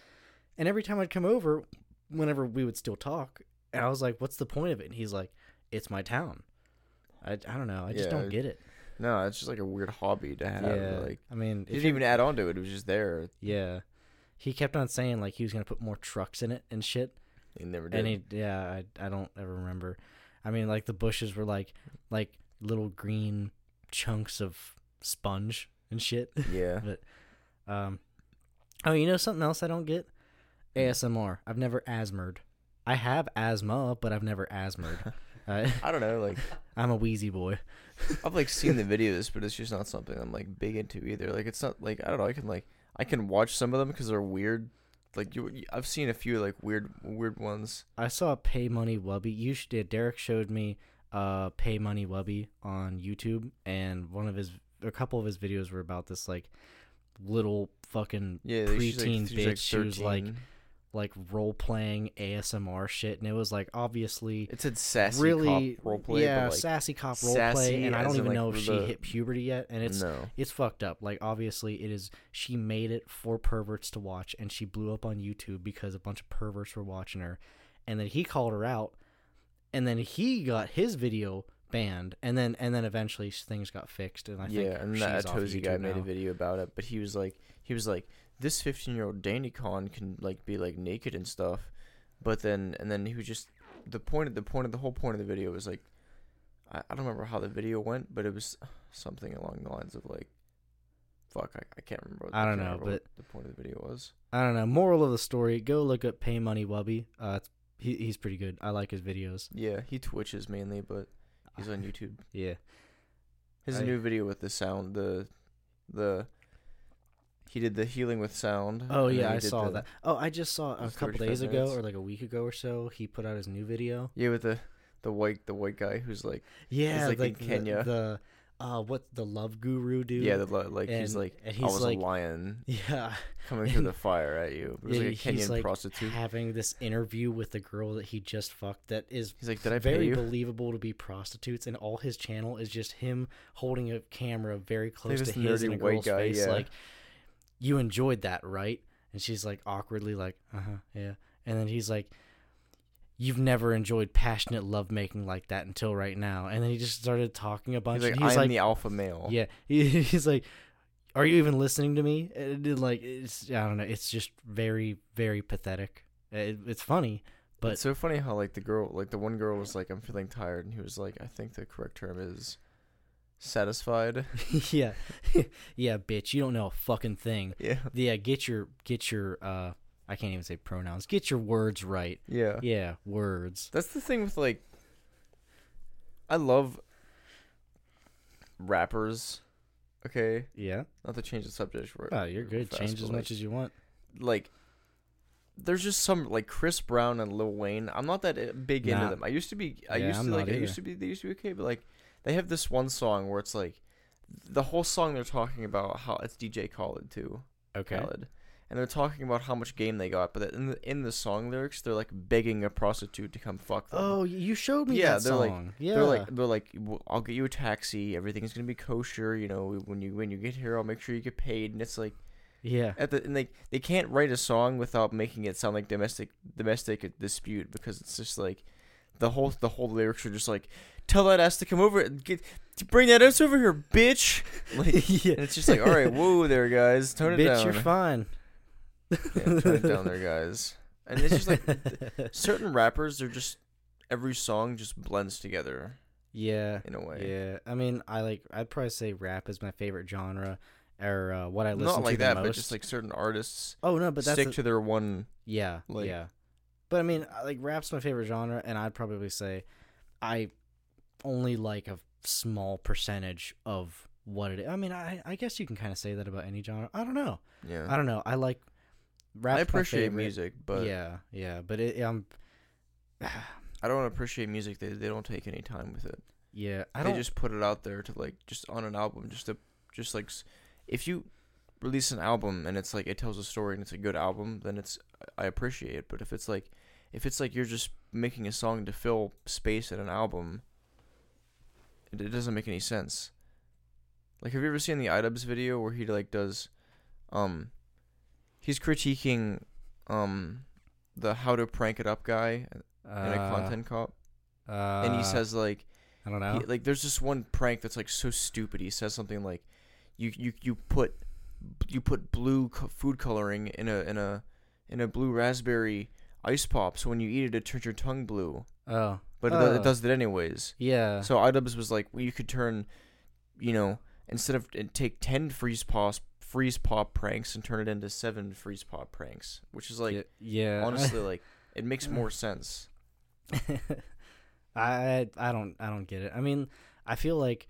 and every time I'd come over whenever we would still talk and I was like what's the point of it and he's like it's my town I, I don't know I just Yeah, don't get it no, it's just like a weird hobby to have. yeah Like I mean he if didn't even add on to it; it was just there. Yeah. He kept on saying like he was gonna put more trucks in it and shit. He never did. And he yeah, I I don't ever remember. I mean like the bushes were like like little green chunks of sponge and shit. yeah, <laughs> but Um Oh, you know something else I don't get? ASMR. I've never asthmaed. I have asthma, but I've never asthmaed. <laughs> uh, I don't know. Like <laughs> I'm a wheezy boy. I've like seen the videos, but it's just not something I'm like big into either. Like it's not like I don't know. I can like I can watch some of them because they're weird. Like you, I've seen a few like weird weird ones. I saw a Pay Money Wubby. You should, Derek showed me uh Pay Money Wubby on YouTube, and one of his, a couple of his videos were about this like little fucking Yeah, preteen like, bitch. she was like, like role playing ASMR shit, and it was like obviously It said sassy really cop roleplay. yeah, like, sassy cop role sassy play, and I don't even like, know if she hit puberty yet, and it's no. it's fucked up. Like obviously it is she made it for perverts to watch and she blew up on YouTube because a bunch of perverts were watching her and then he called her out and then he got his video banned and then and then eventually things got fixed and I think yeah, and that off Atozy guy YouTube made a video about it, but he was like, he was like, this 15 year old Danielle Cohn can like be like naked and stuff, but then and then he was just the point of the point of the whole point of the video was like, I, I don't remember how the video went, but it was something along the lines of like, fuck, I, I can't remember. What, I don't know, but- the point of the video was. I don't know. Moral of the story: Go look up Pay Money Wubby. Uh, it's, he he's pretty good. I like his videos. Yeah, he twitches mainly, but he's on YouTube. <laughs> Yeah, His I- new video with the sound, the the he did the healing with sound. Oh yeah, I saw the- that. Oh, I just saw a couple days ago, minutes. or like a week ago or so. He put out his new video. Yeah, with the the white the white guy who's like Yeah, like in like, the- Kenya. The, uh, what the love guru dude? yeah, the, li- like he's like and he's was like- a lion <laughs> yeah. coming through the <laughs> fire at you. It was Yeah, like a Kenyan like prostitute. having this interview with the girl that he just fucked. That is He's like, did I very believable to be prostitutes, and all his channel is just him holding a camera very close to his and a girl's guy, face, yeah. like, "You enjoyed that, right?" And she's like awkwardly, like, "Uh huh, yeah." And then he's like, "You've never enjoyed passionate lovemaking like that until right now." And then he just started talking a bunch. He's like, he's I'm like, the alpha male. yeah, <laughs> he's like, "Are you even listening to me?" It like, it's I don't know. It's just very, very pathetic. It, it's funny, but it's so funny how like the girl, like the one girl was like, I'm feeling tired, and he was like, I think the correct term is satisfied. <laughs> yeah, <laughs> yeah, bitch, you don't know a fucking thing. yeah, Yeah, get your get your uh, I can't even say pronouns. Get your words right. yeah. Yeah, words. That's the thing with like I love rappers. Okay, Yeah. not to change the subject. Oh, you're good. fast, Change as like, much as you want. like. There's just some like Chris Brown and Lil Wayne. I'm not that uh, big into them. I used to be. I Yeah, used I'm to not like. I either. used to be. They used to be okay, but like, they have this one song where it's like, the whole song they're talking about how it's DJ Khaled too. Okay. Khaled. And they're talking about how much game they got, but in the in the song lyrics, they're like begging a prostitute to come fuck them. Oh, you showed me Yeah, that they're like- yeah. They're like they're like I'll get you a taxi. Everything's gonna be kosher. You know when you when you get here, I'll make sure you get paid. And it's like yeah. at the and they they can't write a song without making it sound like domestic domestic dispute because it's just like the whole the whole lyrics are just like tell that ass to come over and get bring that ass over here, bitch. <laughs> Like <laughs> yeah. and it's just like all right, whoa there, guys, tone it Bitch, down. you're fine. Yeah, tone it down there, guys. And it's just like <laughs> certain rappers, they're just every song just blends together yeah. in a way. Yeah. I mean, I like. I'd probably say rap is my favorite genre, or uh, what I listen Not to like the that, most. but just like certain artists oh no, but that's stick the- to their one. Yeah, Like- yeah. But I mean, like rap's my favorite genre, and I'd probably say I only like a small percentage of what it is. I mean, I I guess you can kind of say that about any genre. I don't know. Yeah, I don't know. I like rap. I appreciate music, but yeah, yeah. But it, um, <sighs> I don't appreciate music. They they don't take any time with it. yeah. I they don't. just put it out there to like just on an album, just to just like if you release an album and it's like it tells a story and it's a good album, then it's I appreciate it. But if it's like if it's like you're just making a song to fill space in an album, it, it doesn't make any sense. Like, have you ever seen the iDubbbz video where he like does, um, he's critiquing, um, the how to prank it up guy in a uh, content cop, uh, and he says like. I don't know. He, like there's this one prank that's like so stupid. He says something like, "You you you put you put blue co- food coloring in a in a in a blue raspberry ice pop, so when you eat it, it turns your tongue blue." oh, But it, Oh. it does it anyways. yeah. So iDubbbz was like, well, you could turn, you know, instead of take ten freeze pop freeze pop pranks and turn it into seven freeze pop pranks, which is like yeah, yeah. honestly <laughs> like it makes more sense. <laughs> I I don't I don't get it. I mean, I feel like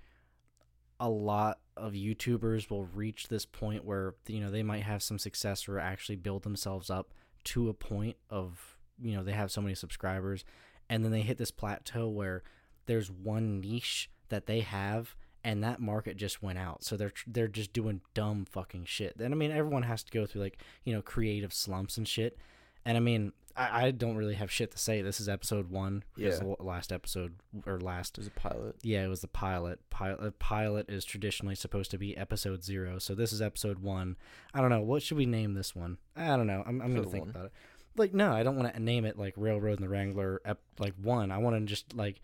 a lot of YouTubers will reach this point where you know they might have some success or actually build themselves up to a point of you know they have so many subscribers and then they hit this plateau where there's one niche that they have and that market just went out so they're they're just doing dumb fucking shit and i mean everyone has to go through like you know creative slumps and shit And I mean, I, I don't really have shit to say. This is episode one. Yeah. the last episode or last. There's a pilot. Yeah, it was the pilot. Pilot pilot is traditionally supposed to be episode zero, so this is episode one. I don't know what should we name this one. I don't know. I'm I'm gonna think one. about it. Like no, I don't want to name it like Railroad and the Wrangler. Ep, like one. I want to just like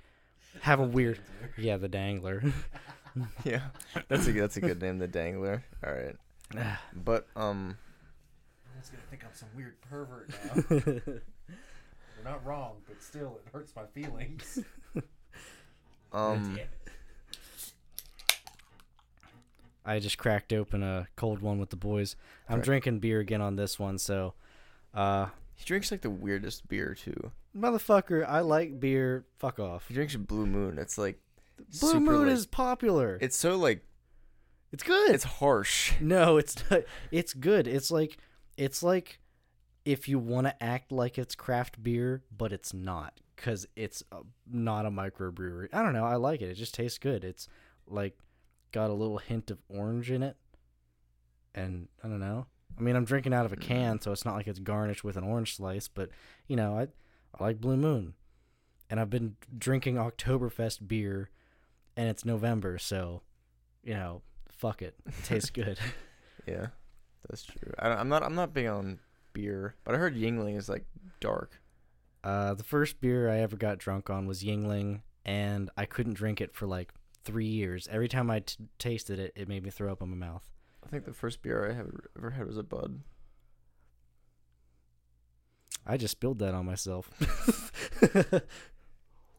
have a weird. <laughs> Yeah, the Dangler. <laughs> <laughs> Yeah, <laughs> that's a that's a good name, the Dangler. All right, <sighs> but um, Everyone's gonna think I'm some weird pervert now. <laughs> They're not wrong, but still, it hurts my feelings. um, I just cracked open a cold one with the boys. I'm Right. drinking beer again on this one, so uh he drinks like the weirdest beer too. motherfucker, I like beer. Fuck off. He drinks Blue Moon. It's like Blue super, Moon like- is popular. It's so like it's good. it's harsh. <laughs> no, it's not. It's good. It's like it's like if you want to act like it's craft beer, but it's not cuz it's uh, not a microbrewery. I don't know. I like it. It just tastes good. It's like got a little hint of orange in it. And I don't know. I mean, I'm drinking out of a can, so it's not like it's garnished with an orange slice, but you know, I I like Blue Moon. And I've been drinking Oktoberfest beer and it's November, so you know, fuck it. It tastes <laughs> good. Yeah, that's true. I, I'm not I'm not big on beer, but I heard Yuengling is like dark. Uh, the first beer I ever got drunk on was Yuengling, and I couldn't drink it for like three years. Every time I t- tasted it, it made me throw up in my mouth. I think the first beer I have ever had was a Bud. I just spilled that on myself. <laughs> <laughs>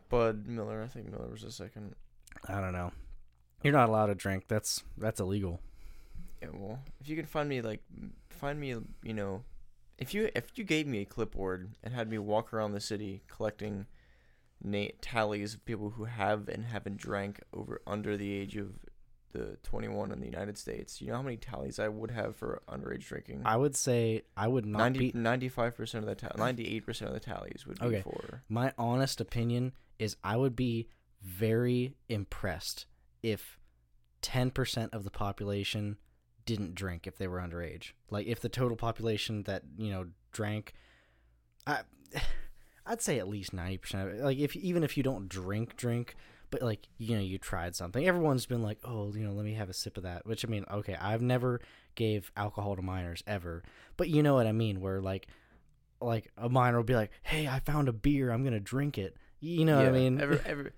Bud Miller. I think Miller was the second. I don't know. You're not allowed to drink. That's that's illegal. Yeah, well, if you can find me like find me, you know, if you if you gave me a clipboard and had me walk around the city collecting na- tallies of people who have and haven't drank over under the age of the 21 in the United States, you know how many tallies I would have for underage drinking? I would say I would not 90, be. 95% of the ta- 98% of the tallies would be Okay. for My honest opinion is I would be very impressed if 10% of the population didn't drink if they were underage. Like if the total population that, you know, drank I <sighs> I'd say at least 90% of it. Like if even if you don't drink drink, but like you know you tried something. Everyone's been like, "Oh, you know, let me have a sip of that." Which I mean, okay, I've never gave alcohol to minors ever. But you know what I mean where like like a minor will be like, "Hey, I found a beer. I'm going to drink it." You know what I mean? Every, <laughs> every,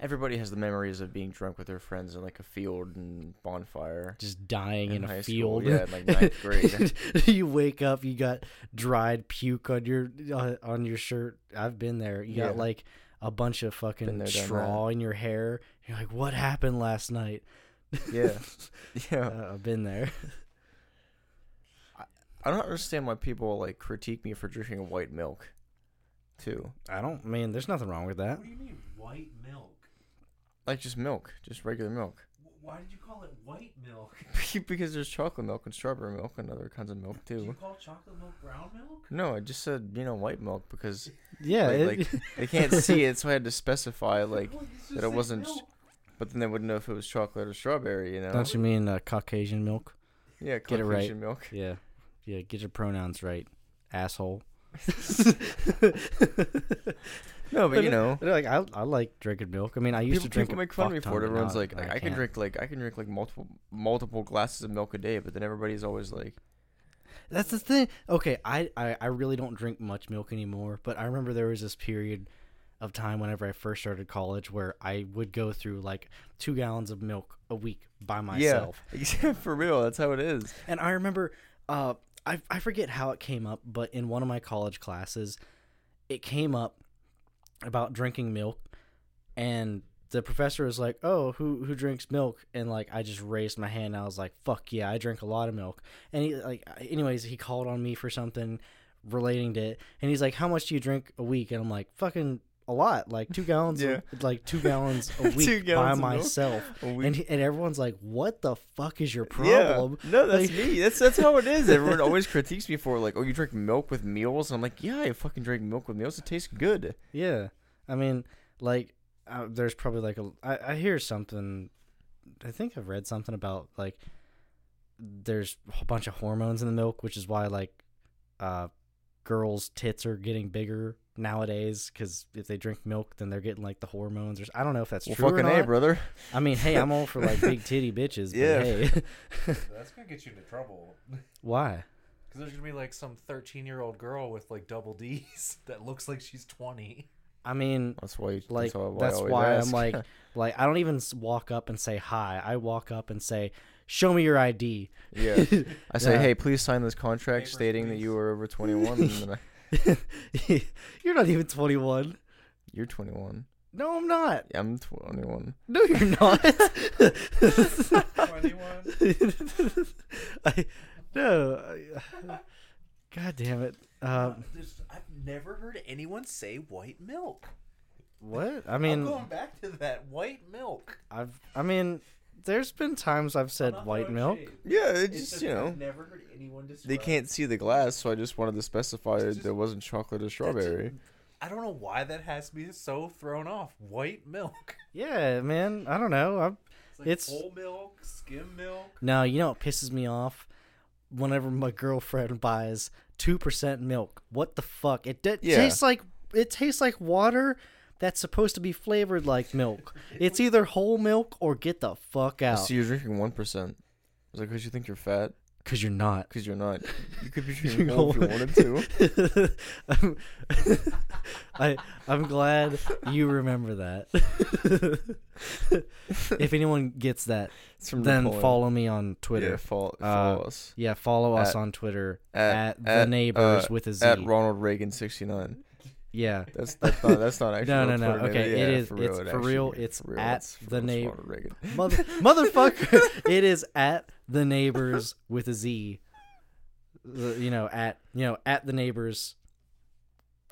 everybody has the memories of being drunk with their friends in like a field and bonfire. just dying in, in a high school, field. yeah, in, like, ninth <laughs> grade. <laughs> you wake up, you got dried puke on your uh, on your shirt. I've been there. You got like a bunch of fucking there, straw in your hair. You're like, "What happened last night?" Yeah, <laughs> yeah. Uh, I've been there. I don't understand why people like critique me for drinking white milk, too. I don't I mean, there's nothing wrong with that. What do you mean white milk? Like just milk, just regular milk. Why did you call it white milk? <laughs> because there's chocolate milk and strawberry milk and other kinds of milk Do you too. call chocolate milk brown milk? No, I just said you know white milk because <laughs> Yeah, like, it- like they can't see it, so I had to specify <laughs> like. Well, that it wasn't milk. But then they wouldn't know if it was chocolate or strawberry, you know. don't you mean uh, Caucasian milk? Yeah, Get it right. Caucasian milk. Yeah, yeah. Get your pronouns right, asshole. No, but you know, They're like I, I like drinking milk. I mean, I used people, to drink. people a make fun of me for it. Everyone's now like, I I, can drink like I can drink like multiple multiple glasses of milk a day, but then everybody's always like, That's the thing. Okay, I, I I really don't drink much milk anymore, but I remember there was this period of time whenever I first started college where I would go through like two gallons of milk a week by myself. <laughs> yeah, for real, that's how it is. And I remember, uh, I I forget how it came up, but in one of my college classes, it came up about drinking milk, and the professor was like, "Oh, who who drinks milk?" And like I just raised my hand. And I was like, "Fuck yeah, I drink a lot of milk." And he like, anyways, he called on me for something relating to it, and he's like, "How much do you drink a week?" And I'm like, "Fucking." A lot, like two gallons, Yeah. a, like two gallons <laughs> a week by gallons milk? myself, week. and and everyone's like, "What the fuck is your Yeah. problem?" No, that's Like- me. That's that's <laughs> how it is. Everyone always critiques me for like, oh, you drink milk with meals, and I'm like, yeah, I fucking drink milk with meals. It tastes good. Yeah, I mean, like, uh, there's probably like a. I, I hear something. I think I've read something about like there's a bunch of hormones in the milk, which is why like, uh, girls' tits are getting bigger nowadays because if they drink milk, then they're getting like the hormones. Or I don't know if that's Well, true or fucking not. a, brother. I mean, hey, I'm all for like big <laughs> titty bitches. But Yeah. Hey, <laughs> That's gonna get you into trouble. why? <laughs> Because there's gonna be like some 13 year old girl with like double D's that looks like she's 20. I mean, That's why. You, like that's why, that's why I'm like like I don't even walk up and say hi. I walk up and say, "Show me your ID." yeah. I say, Yeah. hey, please sign this contract Papers, stating that you are over 21. And then I, you're not even 21. you're 21. No, I'm not. Yeah, I'm 21. No, you're not. 21. <laughs> I no. I, God damn it. Um, There's- I've never heard anyone say white milk. what? I I'm mean, going back to that white milk. I've. I mean, there's been times I've said white milk. shade. Yeah, it It's just just you know never heard anyone describe. they can't see the glass, so I just wanted to specify just- there wasn't chocolate or strawberry. I don't know why that has to be so thrown off. White milk. <laughs> Yeah, man. I don't know. I'm, It's like It's- whole milk, skim milk. no, you know what pisses me off? Whenever my girlfriend buys two percent milk, what the fuck? It d- Yeah. tastes like it tastes like water that's supposed to be flavored like milk. It's either whole milk or get the fuck I out. So you're drinking one percent. Was like because you think you're fat? Cause you're not. Because you're not. You could be <laughs> drinking whole if you wanted to. <laughs> I'm, I I'm glad you remember that. <laughs> if anyone gets that, then Napoleon. follow me on Twitter. Yeah, follow, Uh, us Yeah, follow us At- on Twitter at, at, the at, neighbors uh, with a Z. at Ronald Reagan sixty nine. Yeah. That's that's not that's not <laughs> actually No, real no, no. Okay, Yeah, it is- For it's it for actually- real, it's for real, at it's- the it's neigh- Ronald Reagan. <laughs> Mother, motherfucker, <laughs> it is at the neighbors with a Z. You know, at you know at the neighbors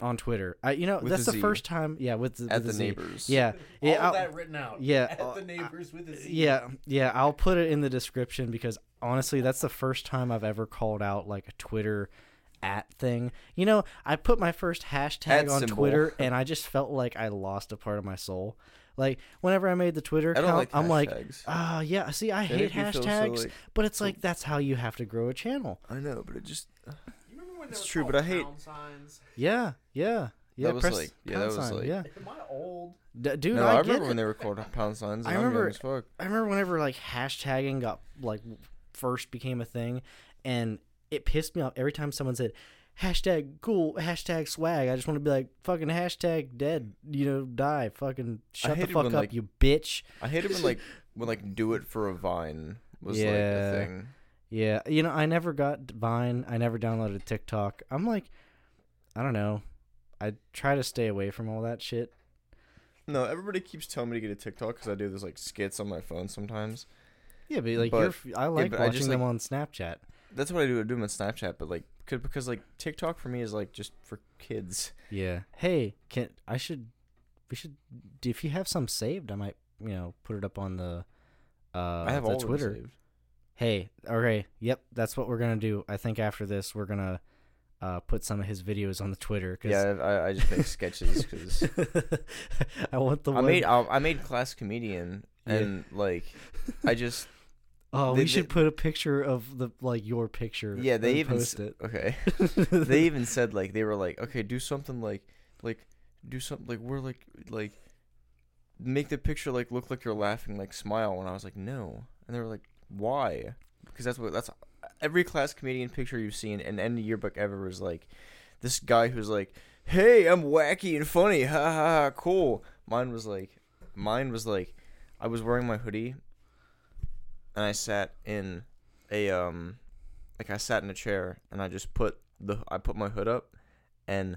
on Twitter. I, you know, With that's the Z. first time. Yeah, with the, At with the Z. neighbors. Yeah, All yeah, of that written out. yeah, At uh, the neighbors with a Z. yeah, yeah. I'll put it in the description because honestly, that's the first time I've ever called out like a Twitter at thing. You know, I put my first hashtag At on symbol. Twitter, <laughs> and I just felt like I lost a part of my soul. Like whenever I made the Twitter account, like I'm like, hashtags. ah, yeah. See, I They hate make me feel so, hashtags, like- but it's like that's how you have to grow a channel. I know, but it just You remember when It's true, but I hate- signs? Yeah, yeah, yeah. That was like- yeah, pound that was sign, like- yeah. Am I old? D- dude, no. I, I, get remember it. when they were called pound signs. I And I remember remember- as fuck. I remember whenever like hashtagging got like first became a thing, and it pissed me off every time someone said hashtag cool hashtag swag. I just want to be like fucking hashtag dead. You know, die. Fucking shut the fuck when, up, like- you bitch. I hated when like when like do it for a vine was like Yeah. a thing. Yeah, you know, I never got Vine. I never downloaded TikTok. I'm like, I don't know. I try to stay away from all that shit. No, everybody keeps telling me to get a TikTok because I do those like skits on my phone sometimes. Yeah, but like But- I like I watching just, them like- on Snapchat. That's what I do. I do them on Snapchat, but like cause, because like TikTok for me is like just for kids. Yeah. Hey, can I should we should if you have some saved, I might you know put it up on the uh I have the all Twitter. saved. Hey, okay, yep, that's what we're gonna do. I think after this, we're gonna uh put some of his videos on the Twitter. Cause Yeah, I, I just make sketches because <laughs> I want the I one. made I, I made class comedian Yeah. and like I just oh, they- we should they- put a picture of the like your picture. yeah they and even post it. okay <laughs> they even said like they were like okay do something like like do something like we're like like make the picture like look like you're laughing like smile and I was like no and they were like why because that's what that's every class comedian picture you've seen in any yearbook ever is like this guy who's like hey I'm wacky and funny ha ha ha cool mine was like mine was like I was wearing my hoodie and I sat in a um like I sat in a chair and I just put the I put my hood up and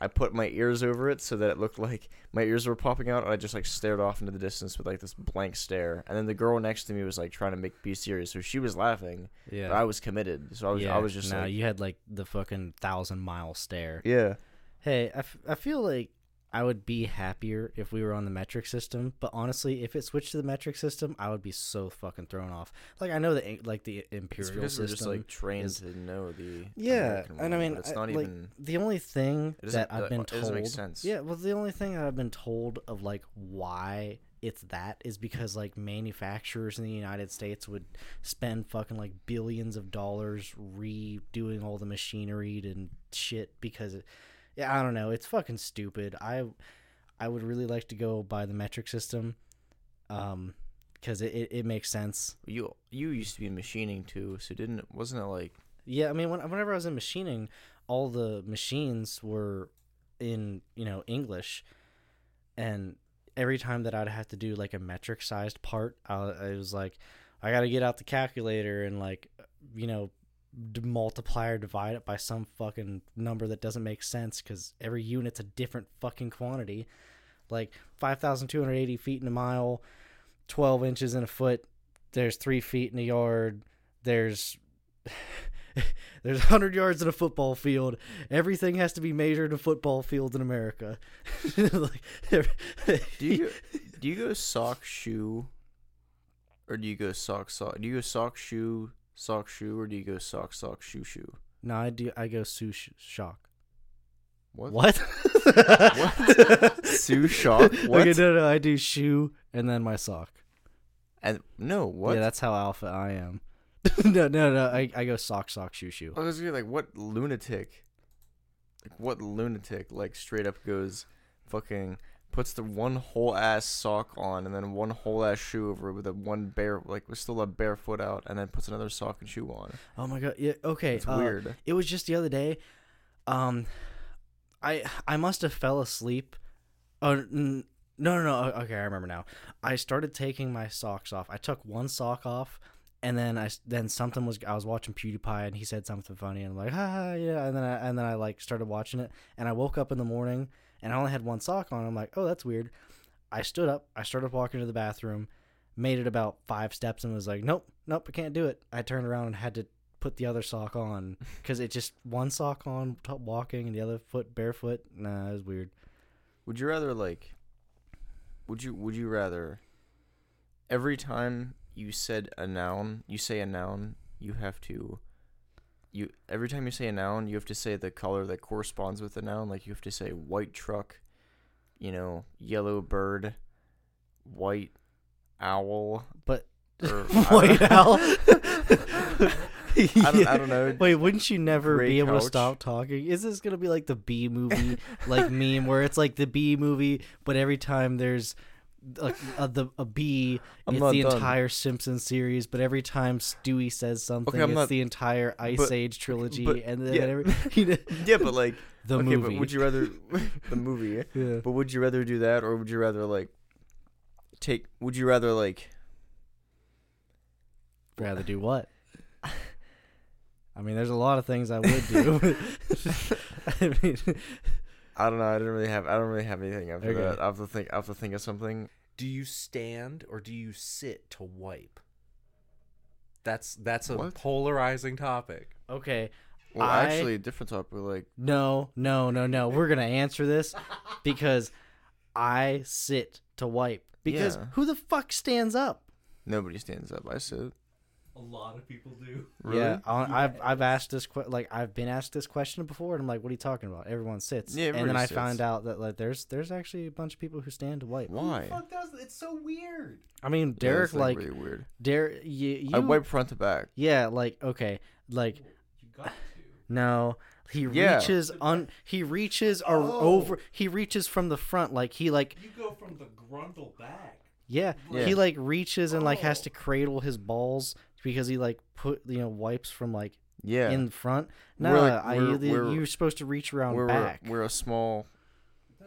I put my ears over it so that it looked like my ears were popping out and I just like stared off into the distance with like this blank stare and then the girl next to me was like trying to make be serious so she was laughing Yeah. but I was committed so I was yeah. I was just no, like you had like the fucking thousand mile stare. yeah Hey, I, f- I feel like I would be happier if we were on the metric system, but honestly, if it switched to the metric system, I would be so fucking thrown off. Like I know that like the imperial we're just like trained is- to know the yeah, American and I mean, it's I- not like, even the only thing that I've uh, been it told. make sense. Yeah, well, the only thing that I've been told of like why it's that is because like manufacturers in the United States would spend fucking like billions of dollars redoing all the machinery and shit because it, yeah, I don't know, it's fucking stupid. I I would really like to go by the metric system um cuz it, it, it makes sense. You you used to be in machining too, so didn't wasn't it like Yeah, I mean when, whenever I was in machining, all the machines were in, you know, English and every time that I'd have to do like a metric sized part, I, I was like, I got to get out the calculator and like, you know, multiply or divide it by some fucking number that doesn't make sense because every unit's a different fucking quantity. Like 5,280 feet in a mile, 12 inches in a foot, there's three feet in a yard, there's. <laughs> There's 100 yards in a football field. Everything has to be measured in football fields in America. <laughs> do you do you go sock shoe or do you go sock sock do you go sock shoe sock shoe or do you go sock sock shoe shoe No, I do. I go sous sh- shock. what What? <laughs> What? Sue shock <laughs> what Okay, no, no. I do shoe and then my sock. and no what Yeah, that's how alpha I am. <laughs> no, no, no. I, I go sock, sock, shoe, shoe. I was gonna be like what lunatic like what lunatic like straight up goes fucking puts the one whole ass sock on and then one whole ass shoe over it with a one bare like with still a bare foot out and then puts another sock and shoe on Oh my god. Yeah. Okay. it's uh, weird It was just the other day. Um, I I must have fell asleep. Oh n- no no no. Okay, I remember now. I started taking my socks off. I took one sock off, and then I then something was I was watching PewDiePie and he said something funny and I'm like ha ha yeah and then I and then I like started watching it and I woke up in the morning and I only had one sock on. I'm like oh that's weird. I stood up. I started walking to the bathroom. Made it about five steps and was like nope nope I can't do it. I turned around and had to put the other sock on <laughs> because it just one sock on walking and the other foot barefoot. Nah, it was weird. Would you rather like would you would you rather every time you said a noun, you say a noun, you have to you every time you say a noun, you have to say the color that corresponds with the noun, like you have to say white truck, you know, yellow bird, white owl, But <laughs> or <laughs> white owl. <laughs> I don't, I don't know. Wait, wouldn't you never be able to stop talking? Is this gonna be like the B movie, like meme, where it's like the B movie, but every time there's like a, the a B, I'm it's the done. entire Simpsons series, but every time Stewie says something, I'm it's not- the entire Ice but- Age trilogy, but- and then yeah. every, <laughs> you know, Yeah, but like the okay, movie. but would you rather <laughs> <laughs> the movie? yeah. But would you rather do that or would you rather like take would you rather like rather do what? I mean, there's a lot of things I would do. I mean, I don't know, I didn't really have I don't really have anything after Okay. that. I have to think I have to think of something. Do you stand or do you sit to wipe? That's that's a What? polarizing topic. okay, Well I- actually a different topic like no, no, no, no. We're gonna answer this <laughs> because I sit to wipe. Because Yeah. who the fuck stands up? nobody stands up. I sit. A lot of people do. Really? Yeah, I- I've I've asked this que- like I've been asked this question before, and I'm like, what are you talking about? Everyone sits. Yeah, and then everybody I sits. found out that like there's there's actually a bunch of people who stand to wipe. Why? does it's so weird. I mean, Derek that's, like really weird. Derek, you, you I wipe front to back. Yeah, like okay, like You got to. no, he Yeah. reaches on he reaches or Oh. over he reaches from the front like he like You go from the grundle back. yeah, Yeah. he like reaches and like has Oh. to cradle his balls because he like put you know wipes from like Yeah. in front. No, We're, like, I we're- you- we're- you're supposed to reach around we're, we're back. we're a small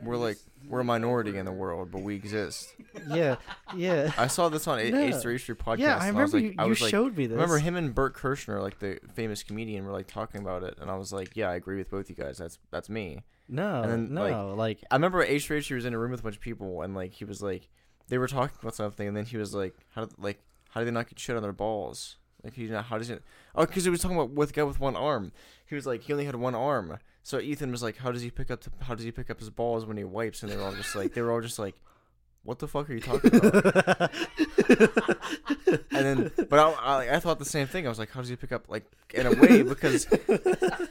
we're like we're a minority in the world, but we exist. <laughs> yeah, yeah, I saw this on A No. Ace Three Street podcast. yeah. I and I was remember like, you, I you like, showed me this. remember him and Bert Kreischer, like the famous comedian, were like talking about it, and I was like, yeah, I agree with both you guys. That's that's me. No, and then, no, like, I remember H three was in a room with a bunch of people, and like he was like, they were talking about something, and then he was like, how did like how do they not get shit on their balls? Like he how does it? Oh, because he was talking about with guy with one arm. He was like he only had one arm. So Ethan was like, how does he pick up how does he pick up his balls when he wipes? And they were all just like they were all just like, what the fuck are you talking about? <laughs> and then, but I, I, I thought the same thing. I was like, how does he pick up like in a way because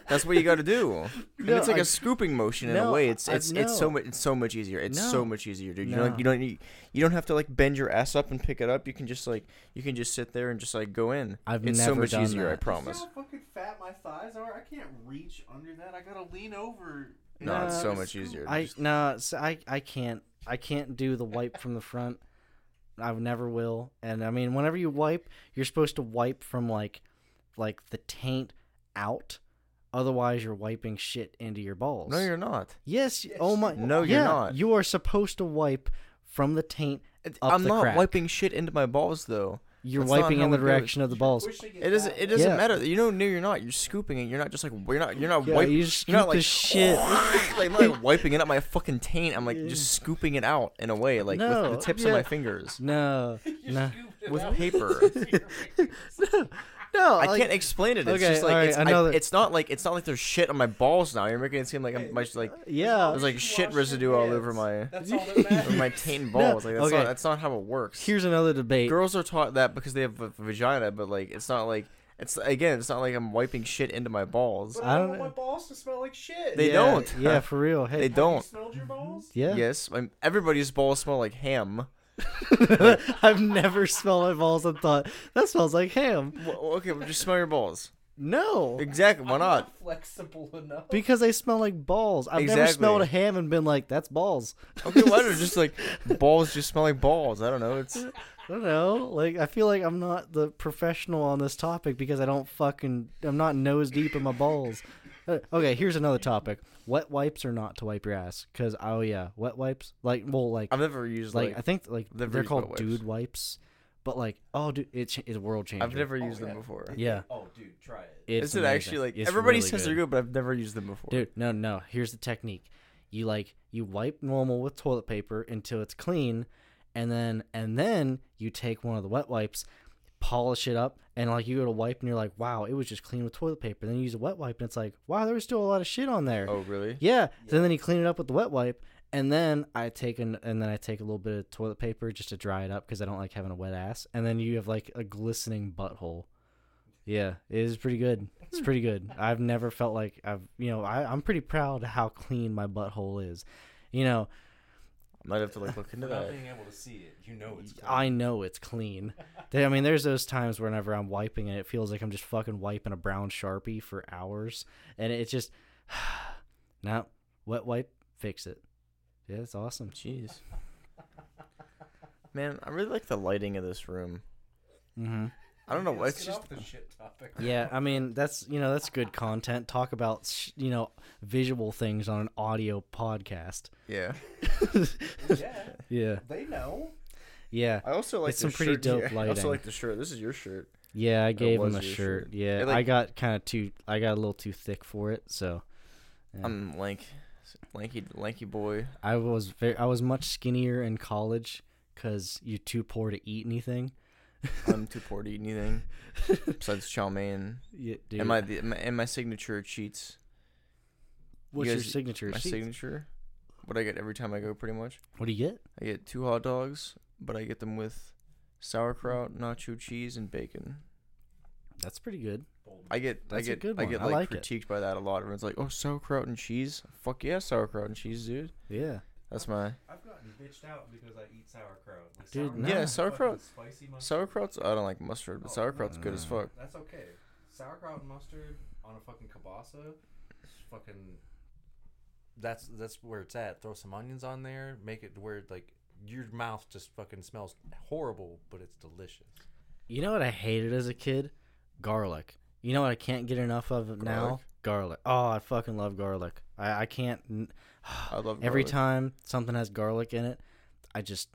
that's what you got to do. And No, it's like I- a scooping motion in a way. It's I- it's it's so much it's so much easier. It's No. so much easier, dude. You No. don't you don't need, you don't have to like bend your ass up and pick it up. You can just like you can just sit there and just like go in. I've it's never so much done easier. I that. promise. See how fucking fat my thighs are? I can't reach under that. I gotta lean over. No, it's so much easier. I Just- no, so I I can't I can't do the wipe from the front. I never will. And I mean, whenever you wipe, you're supposed to wipe from like like the taint out. Otherwise, you're wiping shit into your balls. no, you're not. Yes. Yes, oh my. No, you're yeah, not. You are supposed to wipe from the taint. I'm the not crack. wiping shit into my balls though. You're That's wiping in the it goes. direction of the balls. It doesn't. It doesn't Yeah. matter. You know, no, you're not. You're scooping it. You're not just like you're not. You're not Yeah, wiping. you just You're not scoop the like shit. <laughs> like, I'm not like wiping it up my fucking taint. I'm like just scooping it out in a way, like No, with the tips yeah. of my fingers No, <laughs> no, with paper. <laughs> no. I like- can't explain it. It's Okay, just like alright, it's, I I that- it's not like it's not like there's shit on my balls now. You're making it seem like I'm my, like uh, Yeah. there's like shit residue all over my That's all over <laughs> my taint and balls. Like that's okay. not that's not how it works. Here's another debate. Girls are taught that because they have a vagina, but like it's not like it's again it's not like I'm wiping shit into my balls. But I I don't don't want know. my balls to smell like shit. They Yeah, don't. Yeah, for real. Hey, They Have don't. You smelled your balls? Yeah. Yes, I'm, everybody's balls smell like ham. <laughs> I've never smelled my balls and thought that smells like ham. Well, okay, well, just smell your balls. No, Exactly. Why I'm not? flexible enough. because they smell like balls. I've never smelled a ham and been like, "That's balls." Okay, why do <laughs> just like balls just smell like balls? I don't know. It's I don't know. Like, I feel like I'm not the professional on this topic because I don't fucking. I'm not nose deep in my balls. Uh, Okay, here's another topic: wet wipes or not to wipe your ass? Because oh yeah, wet wipes. Like, well, like, I've never used like, like, I think like never they're used called wet wipes. dude wipes, but like, oh, dude, it, ch- it's a world changer. I've never Oh, used yeah. them before. Yeah, Oh, dude, try it. it's Is it amazing. actually like It's everybody really says they're good, but I've never used them before. Dude, no, no. Here's the technique. You like you wipe normal with toilet paper until it's clean, and then and then you take one of the wet wipes, polish it up, and like you go to wipe and you're like, wow, it was just clean with toilet paper. Then you use a wet wipe and it's like, wow, there was still a lot of shit on there. Oh really? Yeah. So then you clean it up with the wet wipe, and then I take an and then I take a little bit of toilet paper just to dry it up because I don't like having a wet ass, and then you have like a glistening butthole. Yeah, it is pretty good. It's hmm. pretty good. I've never felt like I've you know I I'm pretty proud of how clean my butthole is. You know, I might have to like look into Without that. being able to see it, you know it's. I know it's clean. <laughs> I mean, there's those times whenever I'm wiping and it feels like I'm just fucking wiping a brown sharpie for hours, and it's just, <sighs> no, wet wipe, fix it. Yeah, it's awesome. Jeez. <laughs> Man, I really like the lighting of this room. Mm-hmm. I don't know. Let's It's get just off the shit topic. Yeah, I mean that's you know that's good content. Talk about sh- you know visual things on an audio podcast. yeah. <laughs> yeah, Yeah, they know. yeah, I also like It's some the pretty shirt. dope yeah, I also like the shirt. This is your shirt. yeah. I gave him a shirt. shirt. Yeah, It, like- I got kind of too. I got a little too thick for it, so yeah. I'm lank, lanky, lanky boy. I was very. I was much skinnier in college because you're too poor to eat anything. I'm too poor to eat anything besides chow mein <laughs> Yeah, dude. and my, the, my and my signature Sheetz. what's you your signature? My sheet? signature. What I get every time I go, pretty much. What do you get? I get two hot dogs, but I get them with sauerkraut, nacho cheese, and bacon. That's pretty good. I get, That's I a get, good I one. get I like, like it. critiqued by that a lot. Everyone's like, "Oh, sauerkraut and cheese." Fuck yeah, sauerkraut and cheese, dude. Yeah. That's my I've gotten bitched out because I eat sauerkraut. Like, Dude, sauerkraut Yeah, is sauerkraut- Spicy mustard. sauerkraut's. I don't like mustard, but Oh, sauerkraut's good as mm. fuck. That's okay. Sauerkraut and mustard on a fucking kielbasa. Fucking. That's that's where it's at. Throw some onions on there. Make it where like your mouth just fucking smells horrible, but it's delicious. You know what I hated as a kid? Garlic. You know what I can't get enough of now? Garlic? Oh, I fucking love garlic. I, I can't. I love <sighs> Every garlic. time something has garlic in it, I just.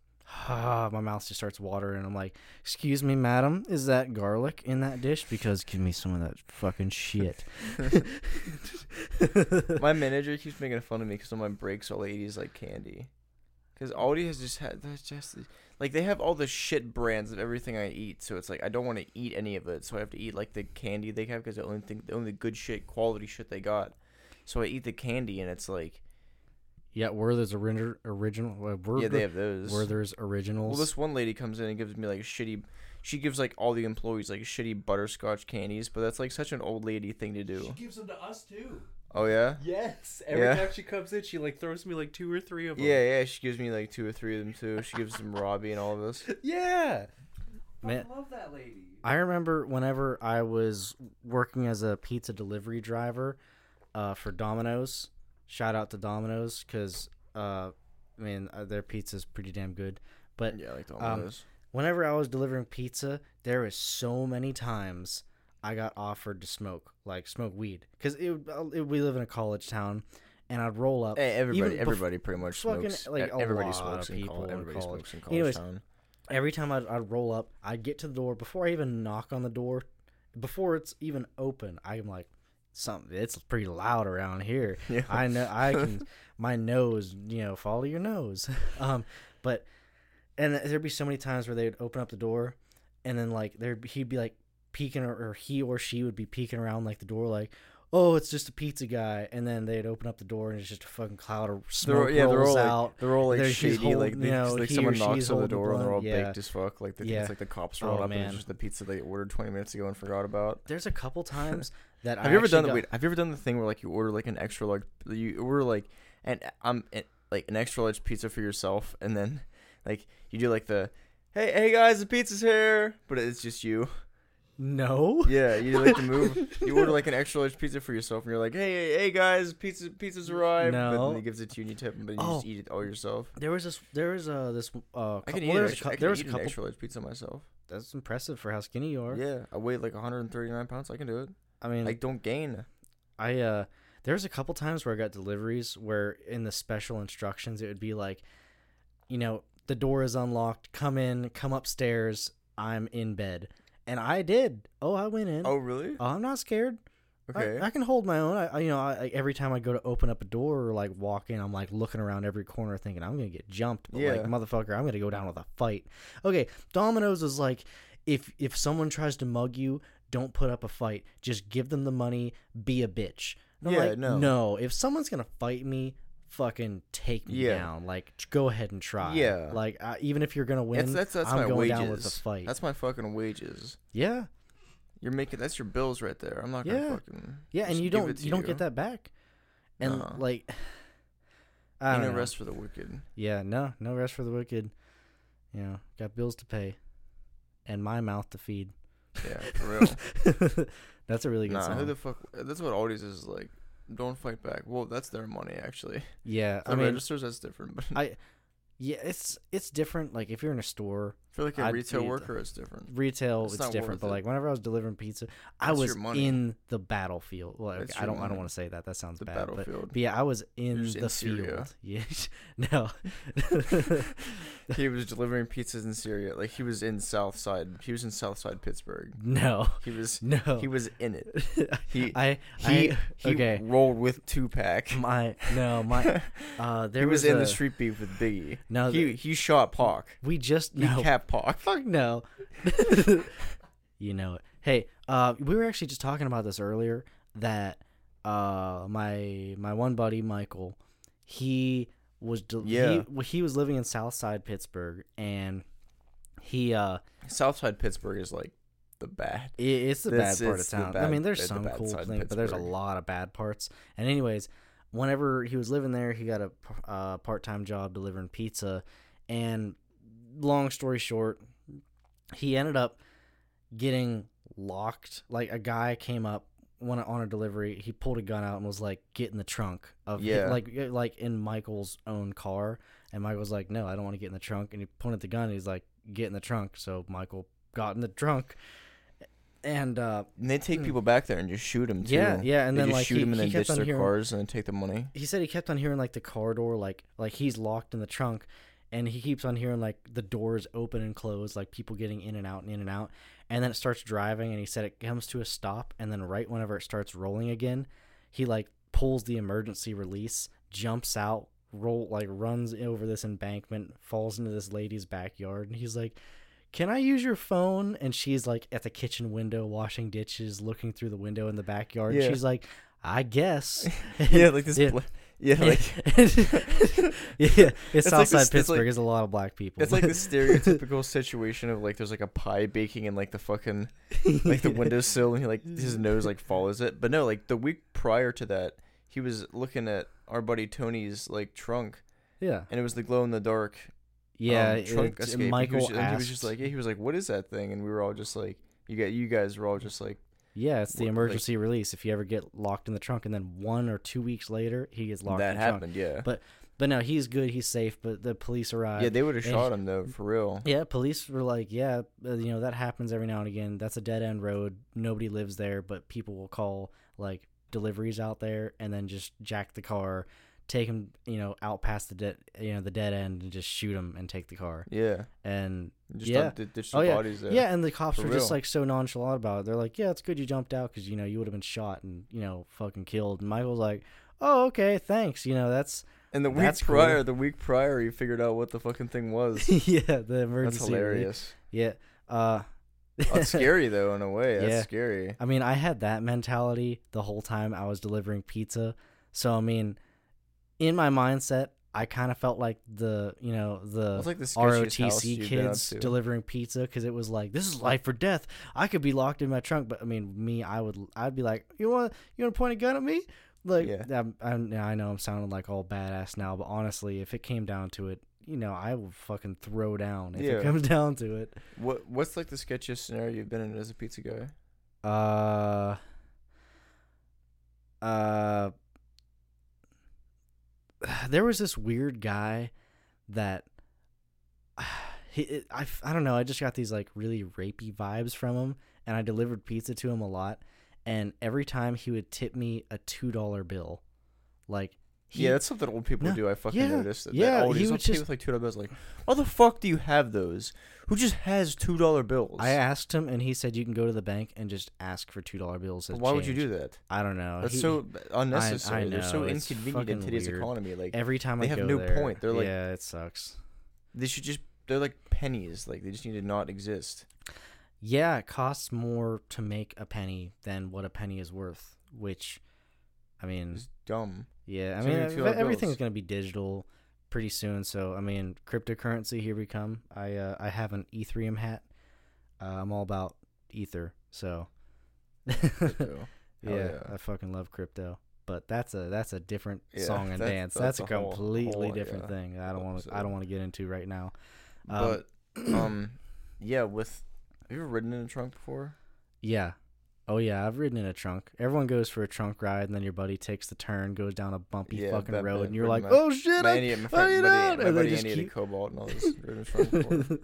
Ah, <sighs> my mouth just starts watering. I'm like, "Excuse me, madam, is that garlic in that dish? Because give me some of that fucking shit." <laughs> My <laughs> manager keeps making fun of me because on my breaks, all I eat is like candy. Because Aldi has just had that's just like they have all the shit brands of everything I eat, so it's like I don't want to eat any of it, so I have to eat like the candy they have because the only thing, the only good shit, quality shit they got. So I eat the candy, and it's like, Yeah, Werther's original original. Uh, Werther, Yeah, they have those. Werther's originals. Well, this one lady comes in and gives me like shitty. She gives like all the employees like shitty butterscotch candies, but that's like such an old lady thing to do. She gives them to us too. Oh yeah. Yes. Every Yeah. time she comes in, she like throws me like two or three of them. Yeah, yeah. She gives me like two or three of them too. She gives them Robbie and all of us. <laughs> yeah. Man, I love that lady. I remember whenever I was working as a pizza delivery driver uh, for Domino's. Shout out to Domino's because uh, I mean uh, their pizza's pretty damn good. But Yeah, like all Um, whenever I was delivering pizza, there was so many times I got offered to smoke, like smoke weed, because it, uh, it, we live in a college town, and I'd roll up. Hey, everybody, bef- everybody pretty much fucking, smokes. like, a everybody lot smokes of in people in Everybody college. smokes in college Anyways, town. every time I'd, I'd roll up, I'd get to the door before I even knock on the door, before it's even open. I'm like, something. It's pretty loud around here. <laughs> Yeah. I know. I can. <laughs> my nose, you know, follow your nose. <laughs> um, but and there'd be so many times where they'd open up the door, and then like there he'd be like peeking, or, he or she would be peeking around like the door, like. Oh, it's just a pizza guy, and then they'd open up the door, and it's just a fucking cloud of They're, smoke yeah, they're rolls all out. like they're all like she's shady, holding- like they, you know, like someone knocks on the the door and they're all yeah. baked as fuck. Like think Yeah. it's like the cops Oh, rolled up and it's just the pizza they ordered 20 minutes ago and forgot about. There's a couple times <laughs> that Have I you ever done the got- wait? Have you ever done the thing where like you order like an extra large, you order like and um it- like an extra large pizza for yourself, and then like you do like the hey hey guys the pizza's here, but it's just you. No. Yeah, you like to move. You order like an extra large pizza for yourself, and you're like hey hey, hey guys pizza pizza's arrived. But No. then he gives it to you and you tip him, but you Oh. just eat it all yourself. There was this. There was uh this uh. I can well, eat, there an a extra, cou- I there can was a eat an couple. extra large pizza myself. That's impressive for how skinny you are. Yeah, I weigh like 139 pounds. I can do it. I mean, I don't gain. I uh there was a couple times where I got deliveries where in the special instructions it would be like, you know, the door is unlocked, come in, come upstairs, I'm in bed. And I did. Oh, I went in. Oh really? Oh, I'm not scared. Okay. I, I can hold my own. I, I you know, I, every time I go to open up a door or like walk in, I'm like looking around every corner thinking I'm gonna get jumped. But like motherfucker, I'm gonna go down with a fight. Okay, Domino's is like if if someone tries to mug you, don't put up a fight. Just give them the money. Be a bitch. Yeah, like, no. no. If someone's gonna fight me, fucking take me Yeah. down. Like go ahead and try. Yeah. Like uh, even if you're gonna win, That's that's that's I'm my going wages. down with the fight. That's my fucking wages. yeah. You're making that's your bills right there. I'm not gonna Yeah. fucking Yeah, and you don't to you don't get that back. And No. like <sighs> I don't no know. rest for the wicked. Yeah, no, no rest for the wicked. You know, got bills to pay, and my mouth to feed. Yeah, <laughs> for real. That's a really good nah, who the fuck? That's what Aldi's is like. Don't fight back. Well, that's their money actually. yeah, <laughs> The I mean, registers that's different, but I- yeah, it's it's different. Like if you're in a store, I feel like a I'd retail be- worker, is different. retail, It's it's, different. But it. like whenever I was delivering pizza, I That's was in the battlefield. Well, That's I don't, I don't want to say that. That sounds The bad. But, battlefield. but yeah, I was in just in the Syria. field. <laughs> Yeah, <laughs> no. <laughs> he was delivering pizzas in Syria. Like he was in South Side. He was in South Side Pittsburgh. no, He was no. he was in it. <laughs> He I, he I, he okay. rolled with Tupac. My no, my <laughs> uh, there he was, in a, the street beef with Biggie. No, he the- he shot Pac. We just He no. capped Pac. Fuck no. you know it. Hey, uh, we were actually just talking about this earlier. That uh, my my one buddy Michael, he was del- Yeah. he, he was living in Southside Pittsburgh, and he uh, Southside Pittsburgh is like the bad. i it's the That's- bad part of the town. I mean, there's some bad cool things, but there's a lot of bad parts. And anyways, whenever he was living there, he got a uh, part time job delivering pizza, and long story short, he ended up getting locked. Like a guy came up one on a delivery, he pulled a gun out and was like, "Get in the trunk of Yeah. like like in Michael's own car." And Michael was like, "No, I don't want to get in the trunk." And he pointed the gun. And he's like, "Get in the trunk." So Michael got in the trunk, and uh, And they take people back there and just shoot them too. yeah, yeah, and they then like shoot he, them and he then ditch their hearing, cars and then take the money. he said he kept on hearing like the car door like like he's locked in the trunk and he keeps on hearing like the doors open and close like people getting in and out and in and out and then it starts driving and he said it comes to a stop and then right whenever it starts rolling again he like pulls the emergency release jumps out roll like runs over this embankment falls into this lady's backyard and he's like can I use your phone? And she's like at the kitchen window washing dishes, looking through the window in the backyard. Yeah. She's like, I guess. <laughs> yeah, like this. <laughs> Yeah. Yeah, like <laughs> <laughs> yeah, it's like Southside this- it's Pittsburgh. like- There's a lot of black people. it's like the <laughs> stereotypical situation of like there's like a pie baking in like the fucking like the windowsill and he like his nose like follows it. But no, like the week prior to that, he was looking at our buddy Tony's like trunk Yeah, and it was the glow in the dark yeah. um, trunk it- escape. He Michael was, and he was just like, yeah, he was like, what is that thing? And we were all just like, you got you guys were all just like, yeah, it's the what- like- emergency release. If you ever get locked in the trunk, and then one or two weeks later he gets locked that in the trunk. happened, yeah. But- But no, he's good. He's safe. But the police arrived. yeah, they would have shot him though, for real. Yeah, police were like, yeah, uh, you know, that happens every now and again. That's a dead end road. Nobody lives there, but people will call like deliveries out there and then just jack the car, take him, you know, out past the dead, you know, the dead end and just shoot him and take the car. Yeah, And just Yeah. yeah. ditch the Oh, yeah. bodies there. yeah, and the cops were just like so nonchalant about it. They're like, yeah, it's good you jumped out because you know you would have been shot and you know fucking killed. And Michael's like, oh okay, thanks. You know that's And the week That's cool. prior, the week prior, he figured out what the fucking thing was. <laughs> yeah, the That's emergency. relief. hilarious. Yeah. Uh, That's <laughs> scary though, in a way. That's Yeah. scary. I mean, I had that mentality the whole time I was delivering pizza. So I mean, in my mindset, I kind of felt like the you know the like the ROTC you've been out kids delivering pizza because it was like this is life or death. I could be locked in my trunk, but I mean, me, I would I'd be like, you want you want to point a gun at me? Like, Yeah. I'm, I'm, I know I'm sounding like all badass now, but honestly, if it came down to it, you know, I will fucking throw down if Yeah. it comes <laughs> down to it. What What's like the sketchiest scenario you've been in as a pizza guy? Uh. Uh. <sighs> There was this weird guy that. <sighs> He, I, I don't know. I just got these like really rapey vibes from him, and I delivered pizza to him a lot. And every time he would tip me a two dollar bill, like he, yeah, that's something old people No, do. I fucking yeah, noticed. That, yeah, that he he's would just- with like two dollar bills. Like, why the fuck do you have those? Who just has two dollar bills? I asked him, and he said you can go to the bank and just ask for two dollar bills. Why would you do that? I don't know. That's He- so unnecessary. They're so inconvenient in today's weird. economy. Like, every time they I have no there, point. They're like- yeah, it sucks. they should just. They're like pennies. Like, they just need to not exist. Yeah, it costs more to make a penny than what a penny is worth. Which, I mean, It's dumb. yeah, I so mean, many ev- $2 everything's gonna be digital pretty soon. So, I mean, cryptocurrency here we come. I uh, I have an Ethereum hat. Uh, I'm all about Ether. So, <laughs> yeah, yeah. I fucking love crypto. But that's a that's a different Yeah, song and <laughs> that's- dance. that's That's, a a whole- completely whole, different yeah, thing. I don't want to. I don't want to get into right now. Um, But um, yeah. With have you ever ridden in a trunk before? Yeah. Oh yeah, I've ridden in a trunk. Everyone goes for a trunk ride, and then your buddy takes the turn, goes down a bumpy Yeah, fucking road, and you're like, Ridden "Oh shit!" My, I- Andy, my I friend, need buddy, out," my and buddy just Andy keep- cobalt, and I was <laughs> ridden in a trunk before.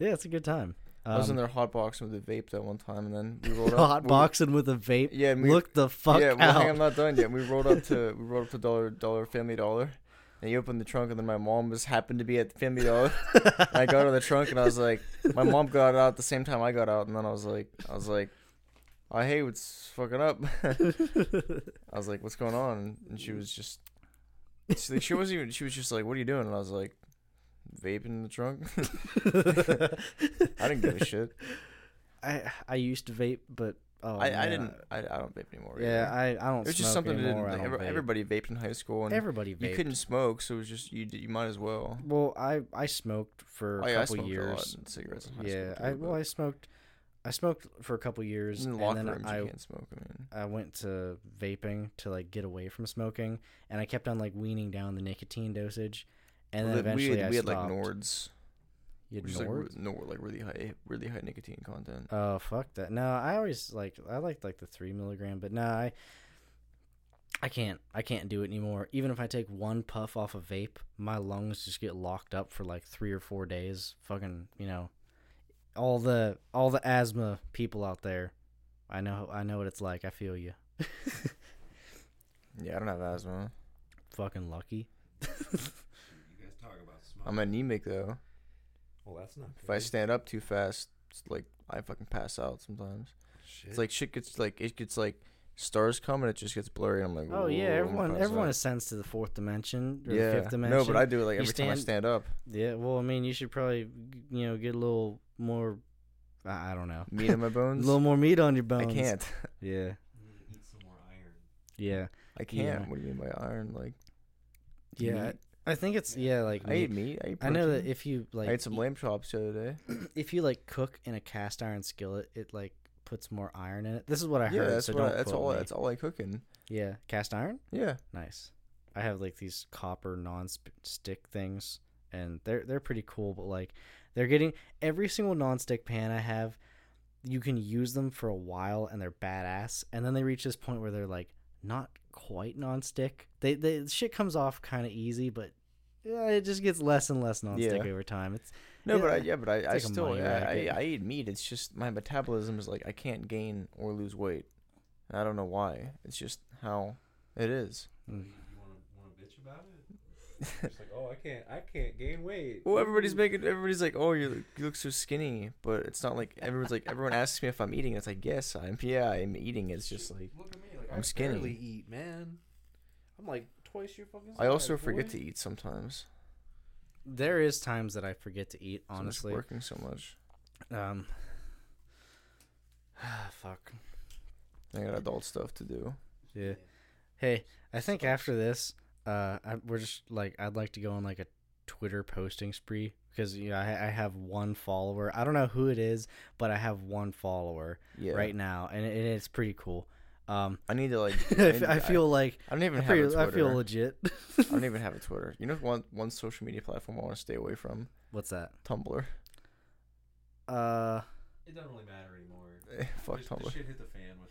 yeah, it's a good time. I was in Um, their hot with a vape that one time, and then we <laughs> rolled up. hot we- boxing with a vape. Yeah, we, Look the fuck yeah, hang on, I'm not done yet. We <laughs> rolled up to we rolled up to Dollar Dollar Family Dollar, and he opened the trunk, and then my mom was happened to be at the Family Dollar. I got out of the trunk, and I was like, my mom got out at the same time I got out, and then I was like, I was like, oh hey, what's fucking up? <laughs> I was like, what's going on? And she was just, she, she wasn't even. She was just like, what are you doing? And I was like, vaping in the trunk. I didn't give a shit. I I used to vape, but oh, I, I didn't. I, I don't vape anymore. Yeah, either. I I don't. It was just something that anymore. I like, don't every- vape. everybody vaped in high school, and Everybody you couldn't smoke, so it was just you. You might as well. Well, I I smoked for Oh a yeah, I couple smoked a lot years. in cigarettes in high Yeah, school. I well I smoked, I smoked for a couple years, in and locker then rooms I you can't smoke. I mean, I went to vaping to like get away from smoking, and I kept on like weaning down the nicotine dosage, and then Well, the- eventually we had, I we had stopped. like Nords, You had like, Nords? Nord, like really high, really high nicotine content. Oh fuck that! No, I always like I liked like the three milligram, but no, I I can't I can't do it anymore. Even if I take one puff off a vape, my lungs just get locked up for like three or four days. Fucking you know, all the all the asthma people out there, I know I know what it's like. I feel you. Yeah, I don't have asthma. Fucking lucky. You guys talk about smoke. I'm anemic though. well, that's not. If I stand up too fast, it's like I fucking pass out sometimes. Shit. It's like shit gets like it gets like stars come and it just gets blurry. And I'm like, Oh yeah, "Whoa, I'm gonna everyone pass everyone out." is sensed to the fourth dimension or yeah, the fifth dimension. no, but I do it like You every time I stand- stand up. Yeah, well, I mean, you should probably you know get a little more. I don't know. Meat on my <laughs> bones. A little more meat on your bones. I can't. <laughs> Yeah, need some more iron. yeah. I can't. Yeah. What do you mean by iron? Like Yeah, eat- I think it's yeah like I eat meat. meat. I eat I know that if you like I ate some eat- lamb chops the other day. <clears throat> if you like cook in a cast iron skillet, it like puts more iron in it. This is what I yeah, heard. that's so what. I, that's all. me. That's all I cook in. Yeah, cast iron. Yeah. Nice. I have like these copper non-stick things, and they're they're pretty cool. But like, they're getting every single non-stick pan I have. You can use them for a while, and they're badass. And then they reach this point where they're like not quite non-stick. They they shit comes off kind of easy, but yeah, it just gets less and less non-stick Yeah. over time. It's No, but I, Yeah, yeah, but I, I like still money I, I. I eat meat. It's just my metabolism is like I can't gain or lose weight. And I don't know why. It's just how it is. mm, You want to want to bitch about it? It's like, oh, I can't, I can't gain weight. Well, everybody's making everybody's like, oh, you look, you look so skinny, but it's not like everyone's like everyone asks me if I'm eating. It's like yes, I'm. Yeah, I'm eating. It's just like look at me, like I'm I skinny. barely eat, man. I'm like twice your fucking. I also forget boy. to eat sometimes. there is times that I forget to eat. I'm Honestly, working so much. um, <sighs> fuck. I got adult stuff to do. Yeah. Hey, I think after this, uh, I, we're just like I'd like to go on like a Twitter posting spree because you know I, I have one follower. I don't know who it is, but I have one follower Yeah. right now, and it, it's pretty cool. Um, I need to like. <laughs> I feel like I don't even I have a feel, I feel legit. <laughs> <laughs> I don't even have a Twitter. You know one one social media platform I want to stay away from? What's that? Tumblr. Uh, It doesn't really matter anymore. Eh, Fuck The Tumblr. shit hit the fan with with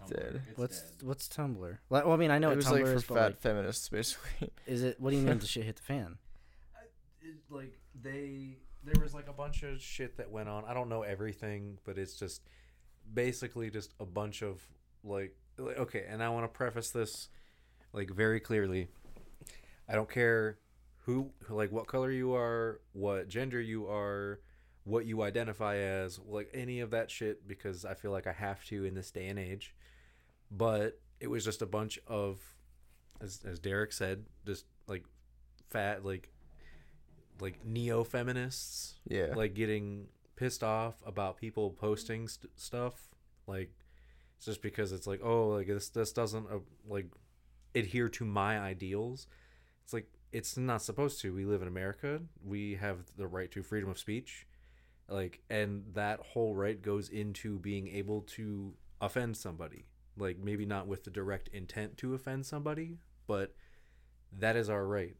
Tumblr. Dead. What's dead. what's Tumblr? Well, I mean, I know it what was Tumblr like for is, but fat like, feminists, basically. is it? What do you mean the shit hit the fan? <laughs> it, like they there was like a bunch of shit that went on. I don't know everything, but it's just basically just a bunch of like, like okay, and I want to preface this like very clearly. I don't care who like what color you are, what gender you are, what you identify as, like any of that shit because I feel like I have to in this day and age. But it was just a bunch of as as Derek said, just like fat like like neo feminists Yeah. like getting pissed off about people posting st- stuff like it's just because it's like oh like this this doesn't uh, like adhere to my ideals it's like it's not supposed to we live in america we have the right to freedom of speech like and that whole right goes into being able to offend somebody. Like maybe not with the direct intent to offend somebody but that is our right.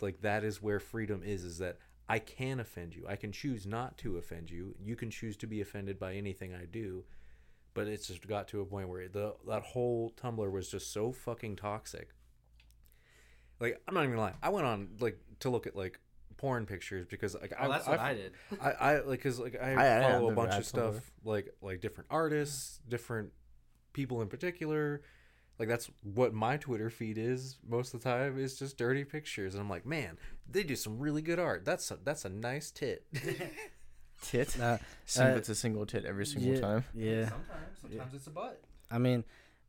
Like that is where freedom is is that i can offend you. I can choose not to offend you. You can choose to be offended by anything i do but it's just got to a point where the that whole tumblr was just so fucking toxic. Like i'm not even lie. I went on like to look at like porn pictures because like Oh, that's what I did. I, I like because like I, I- I follow a bunch of stuff like like different artists, different people in particular. Like that's what my Twitter feed is most of the time is just dirty pictures, and I'm like, man, they do some really good art. That's a, that's a nice tit. <laughs> tit. Uh, uh, it's a single tit every single yeah, time. Yeah. sometimes, sometimes it's a butt. I mean,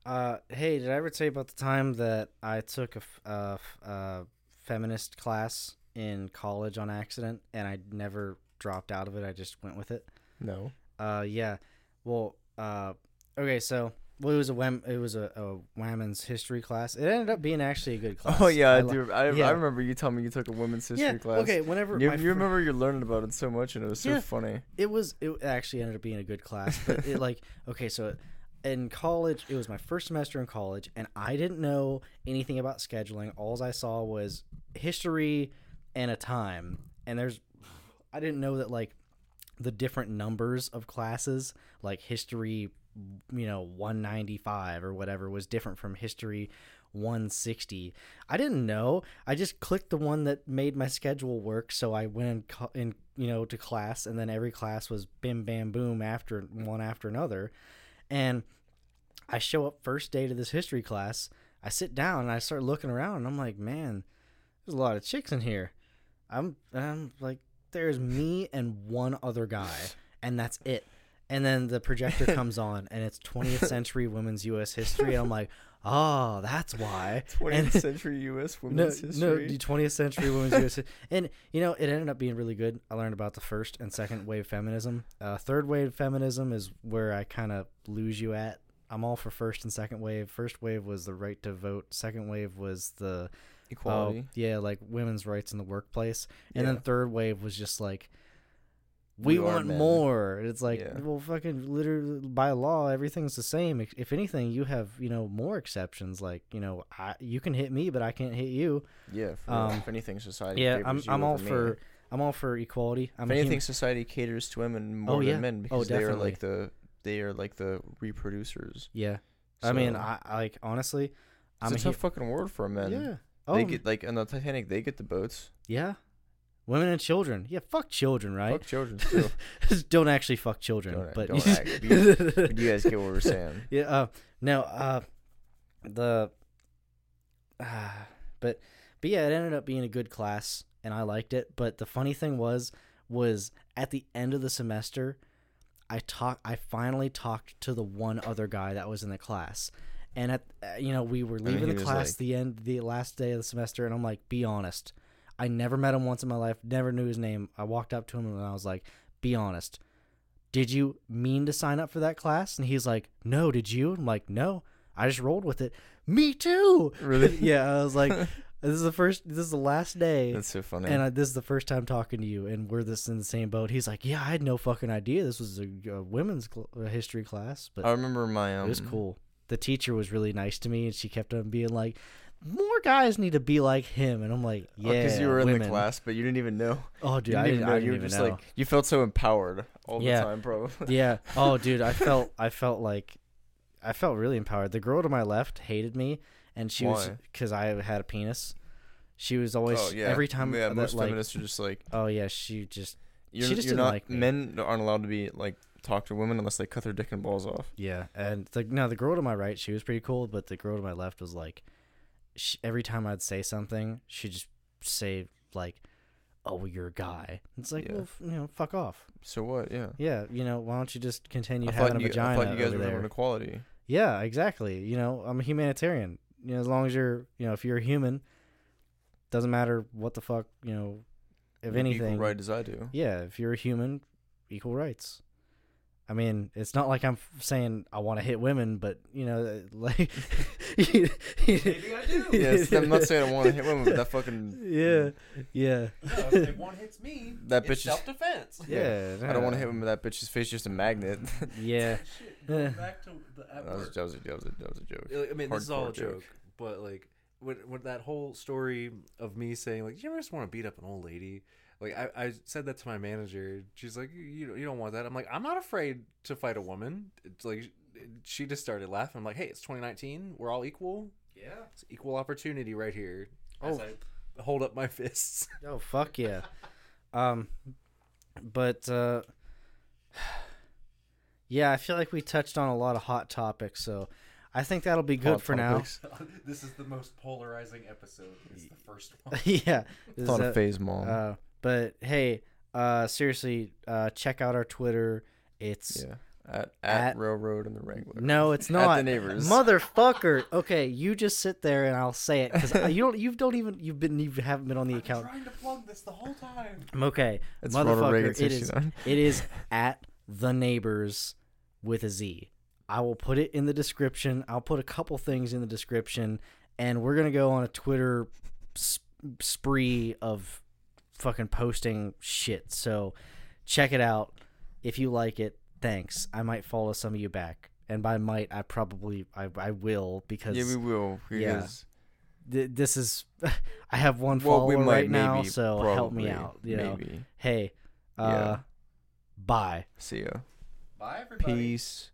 uh, hey, did I ever tell you about the time that I took a, f- uh, f- uh, feminist class in college on accident and I never dropped out of it? I just went with it. No. Uh, yeah. Well, uh, okay, so well, it was a wham- it was a, a women's history class. It ended up being actually a good class. Oh yeah, I do. I, yeah. I remember you telling me you took a women's history Yeah. class. Okay. Whenever You, you remember you learning about it so much, and it was so Yeah. funny. it was it actually ended up being a good class but it like <laughs> okay so in college it was my first semester in college and i didn't know anything about scheduling all i saw was history and a time. And there's i didn't know that like the different numbers of classes like history you know 195 or whatever was different from history 160 i didn't know. I just clicked the one that made my schedule work. So i went in, in you know to class and then every class was bim bam boom after one after another. And i show up first day to this history class. I sit down and i start looking around and i'm like man there's a lot of chicks in here i'm i'm like there's me and one other guy and that's it and then the projector <laughs> comes on and it's 20th century women's us history And i'm like oh that's why <laughs> 20th And- <laughs> century U.S. no, women's no, history. the 20th century women's US, and you know it ended up being really good. I learned about the first and second wave feminism. Uh, third wave feminism is where I kind of lose you at. I'm all for first and second wave. First wave was the right to vote. Second wave was the equality. Oh, yeah, like women's rights in the workplace. And then third wave was just like, we, We want more. It's like, Yeah. well, fucking literally by law, everything's the same. If- anything, you have you know more exceptions. Like you know, I you can hit me, but I can't hit you. Yeah. For, Um, if anything, society. Yeah, I'm I'm all me. for I'm all for equality. I'm If anything, human- society caters to women more yeah. than men Oh, because they are like the they are like the reproducers. yeah. I mean, I, like honestly, I'm a a tough fucking world for men. yeah. Oh, They get like on the Titanic, they get the boats. yeah. Women and children. Yeah, fuck children, right? Fuck children <laughs> too. don't actually fuck children, Don't- but don't act- but <laughs> you guys get what we're saying. <laughs> Yeah. Uh, no. Uh, the. Uh, but but yeah, it ended up being a good class, and I liked it. But the funny thing was, was at the end of the semester, I talk. I finally talked to the one other guy that was in the class, and at uh, you know we were leaving the class like- the end the last day of the semester, and I'm like, be honest. I never met him once in my life. Never knew his name. I walked up to him and I was like, "Be honest. Did you mean to sign up for that class?" And he's like, "No, did you?" I'm like, "No. I just rolled with it." Me too. Really? <laughs> yeah, I was like, <laughs> "This is the first. This is the last day." That's so funny. and I, this is the first time talking to you, and we're this in the same boat. He's like, "Yeah, I had no fucking idea this was a, a women's cl- history class, but I remember my um. it was cool." The teacher was really nice to me, and she kept on being like, "More guys need to be like him," and I'm like, "Yeah." because Oh, you were in women. the class, but you didn't even know. Oh, dude, you I didn't know. I you didn't were just know. like you felt so empowered all Yeah. the time, bro. <laughs> yeah. Oh, dude, I <laughs> felt I felt like I felt really empowered. The girl to my left hated me, and she was because I had a penis. She was always oh yeah. every time Yeah, that, most like feminists are just like oh yeah, she just you're, just you're didn't not like me. men aren't allowed to be like talk to women unless they cut their dick and balls off. yeah. And the no, the girl to my right, she was pretty cool, but the girl to my left was like, she, every time I'd say something, she'd just say like, "Oh, well, you're a guy." It's like, Yeah. well, f- you know, fuck off. So what? Yeah. Yeah, you know, why don't you just continue I having a you, I vagina thought you guys were there? equality. Yeah, exactly. You know, I'm a humanitarian. You know, as long as you're, you know, if you're a human, doesn't matter what the fuck, you know, if You anything. equal right as I do. Yeah, if you're a human, equal rights. I mean, it's not like I'm saying I want to hit women, but you know, <laughs> like maybe I do. yes, I'm not saying I want to hit women, but that fucking Yeah, yeah, if one hits me, That it's bitch is- self defense. yeah. I don't want to hit women. That bitch's face is just a magnet. <laughs> Yeah, Shit, going <laughs> back to the at that, was, that, was a, that was a that was a joke. I mean, this is all a joke. joke, but like, when, when that whole story of me saying like, do "You ever just want to beat up an old lady?" Like, I, I said that to my manager. She's like, "You you don't- want that." I'm like, "I'm not afraid to fight a woman." It's like she just started laughing. I'm like, "Hey, it's 2019. We're all equal. Yeah. It's equal opportunity right here." Oh. As I hold up my fists. <laughs> Oh fuck yeah. Um but uh <sighs> yeah, I feel like we touched on a lot of hot topics, so I think that'll be good Hot for topics. <laughs> this is the most polarizing episode. It's the first <laughs> one. yeah. Thought is, of phase mom. uh, but hey, uh seriously, uh check out our Twitter. It's yeah. At, at at- railroad and the Wrangler. No, it's <laughs> At not. the neighbors. Motherfucker. Okay, you just sit there and I'll say it cuz <laughs> you don't you don't even you've been you haven't been on the account. trying to plug this the whole time. I'm okay. It's Ronald Reagan Motherfucker, It is. it is <laughs> at the neighbors with a Z. I will put it in the description. I'll put a couple things in the description, and we're gonna go on a Twitter sp- spree of fucking posting shit. So check it out if you like it. Thanks. I might follow some of you back, and by might I probably I I will because Yeah, we will. Yeah. Th- this is <laughs> I have one well, follower we might right now, maybe, so help me out. You know, maybe. hey, uh, Yeah. bye. See ya. Bye, everybody. Peace.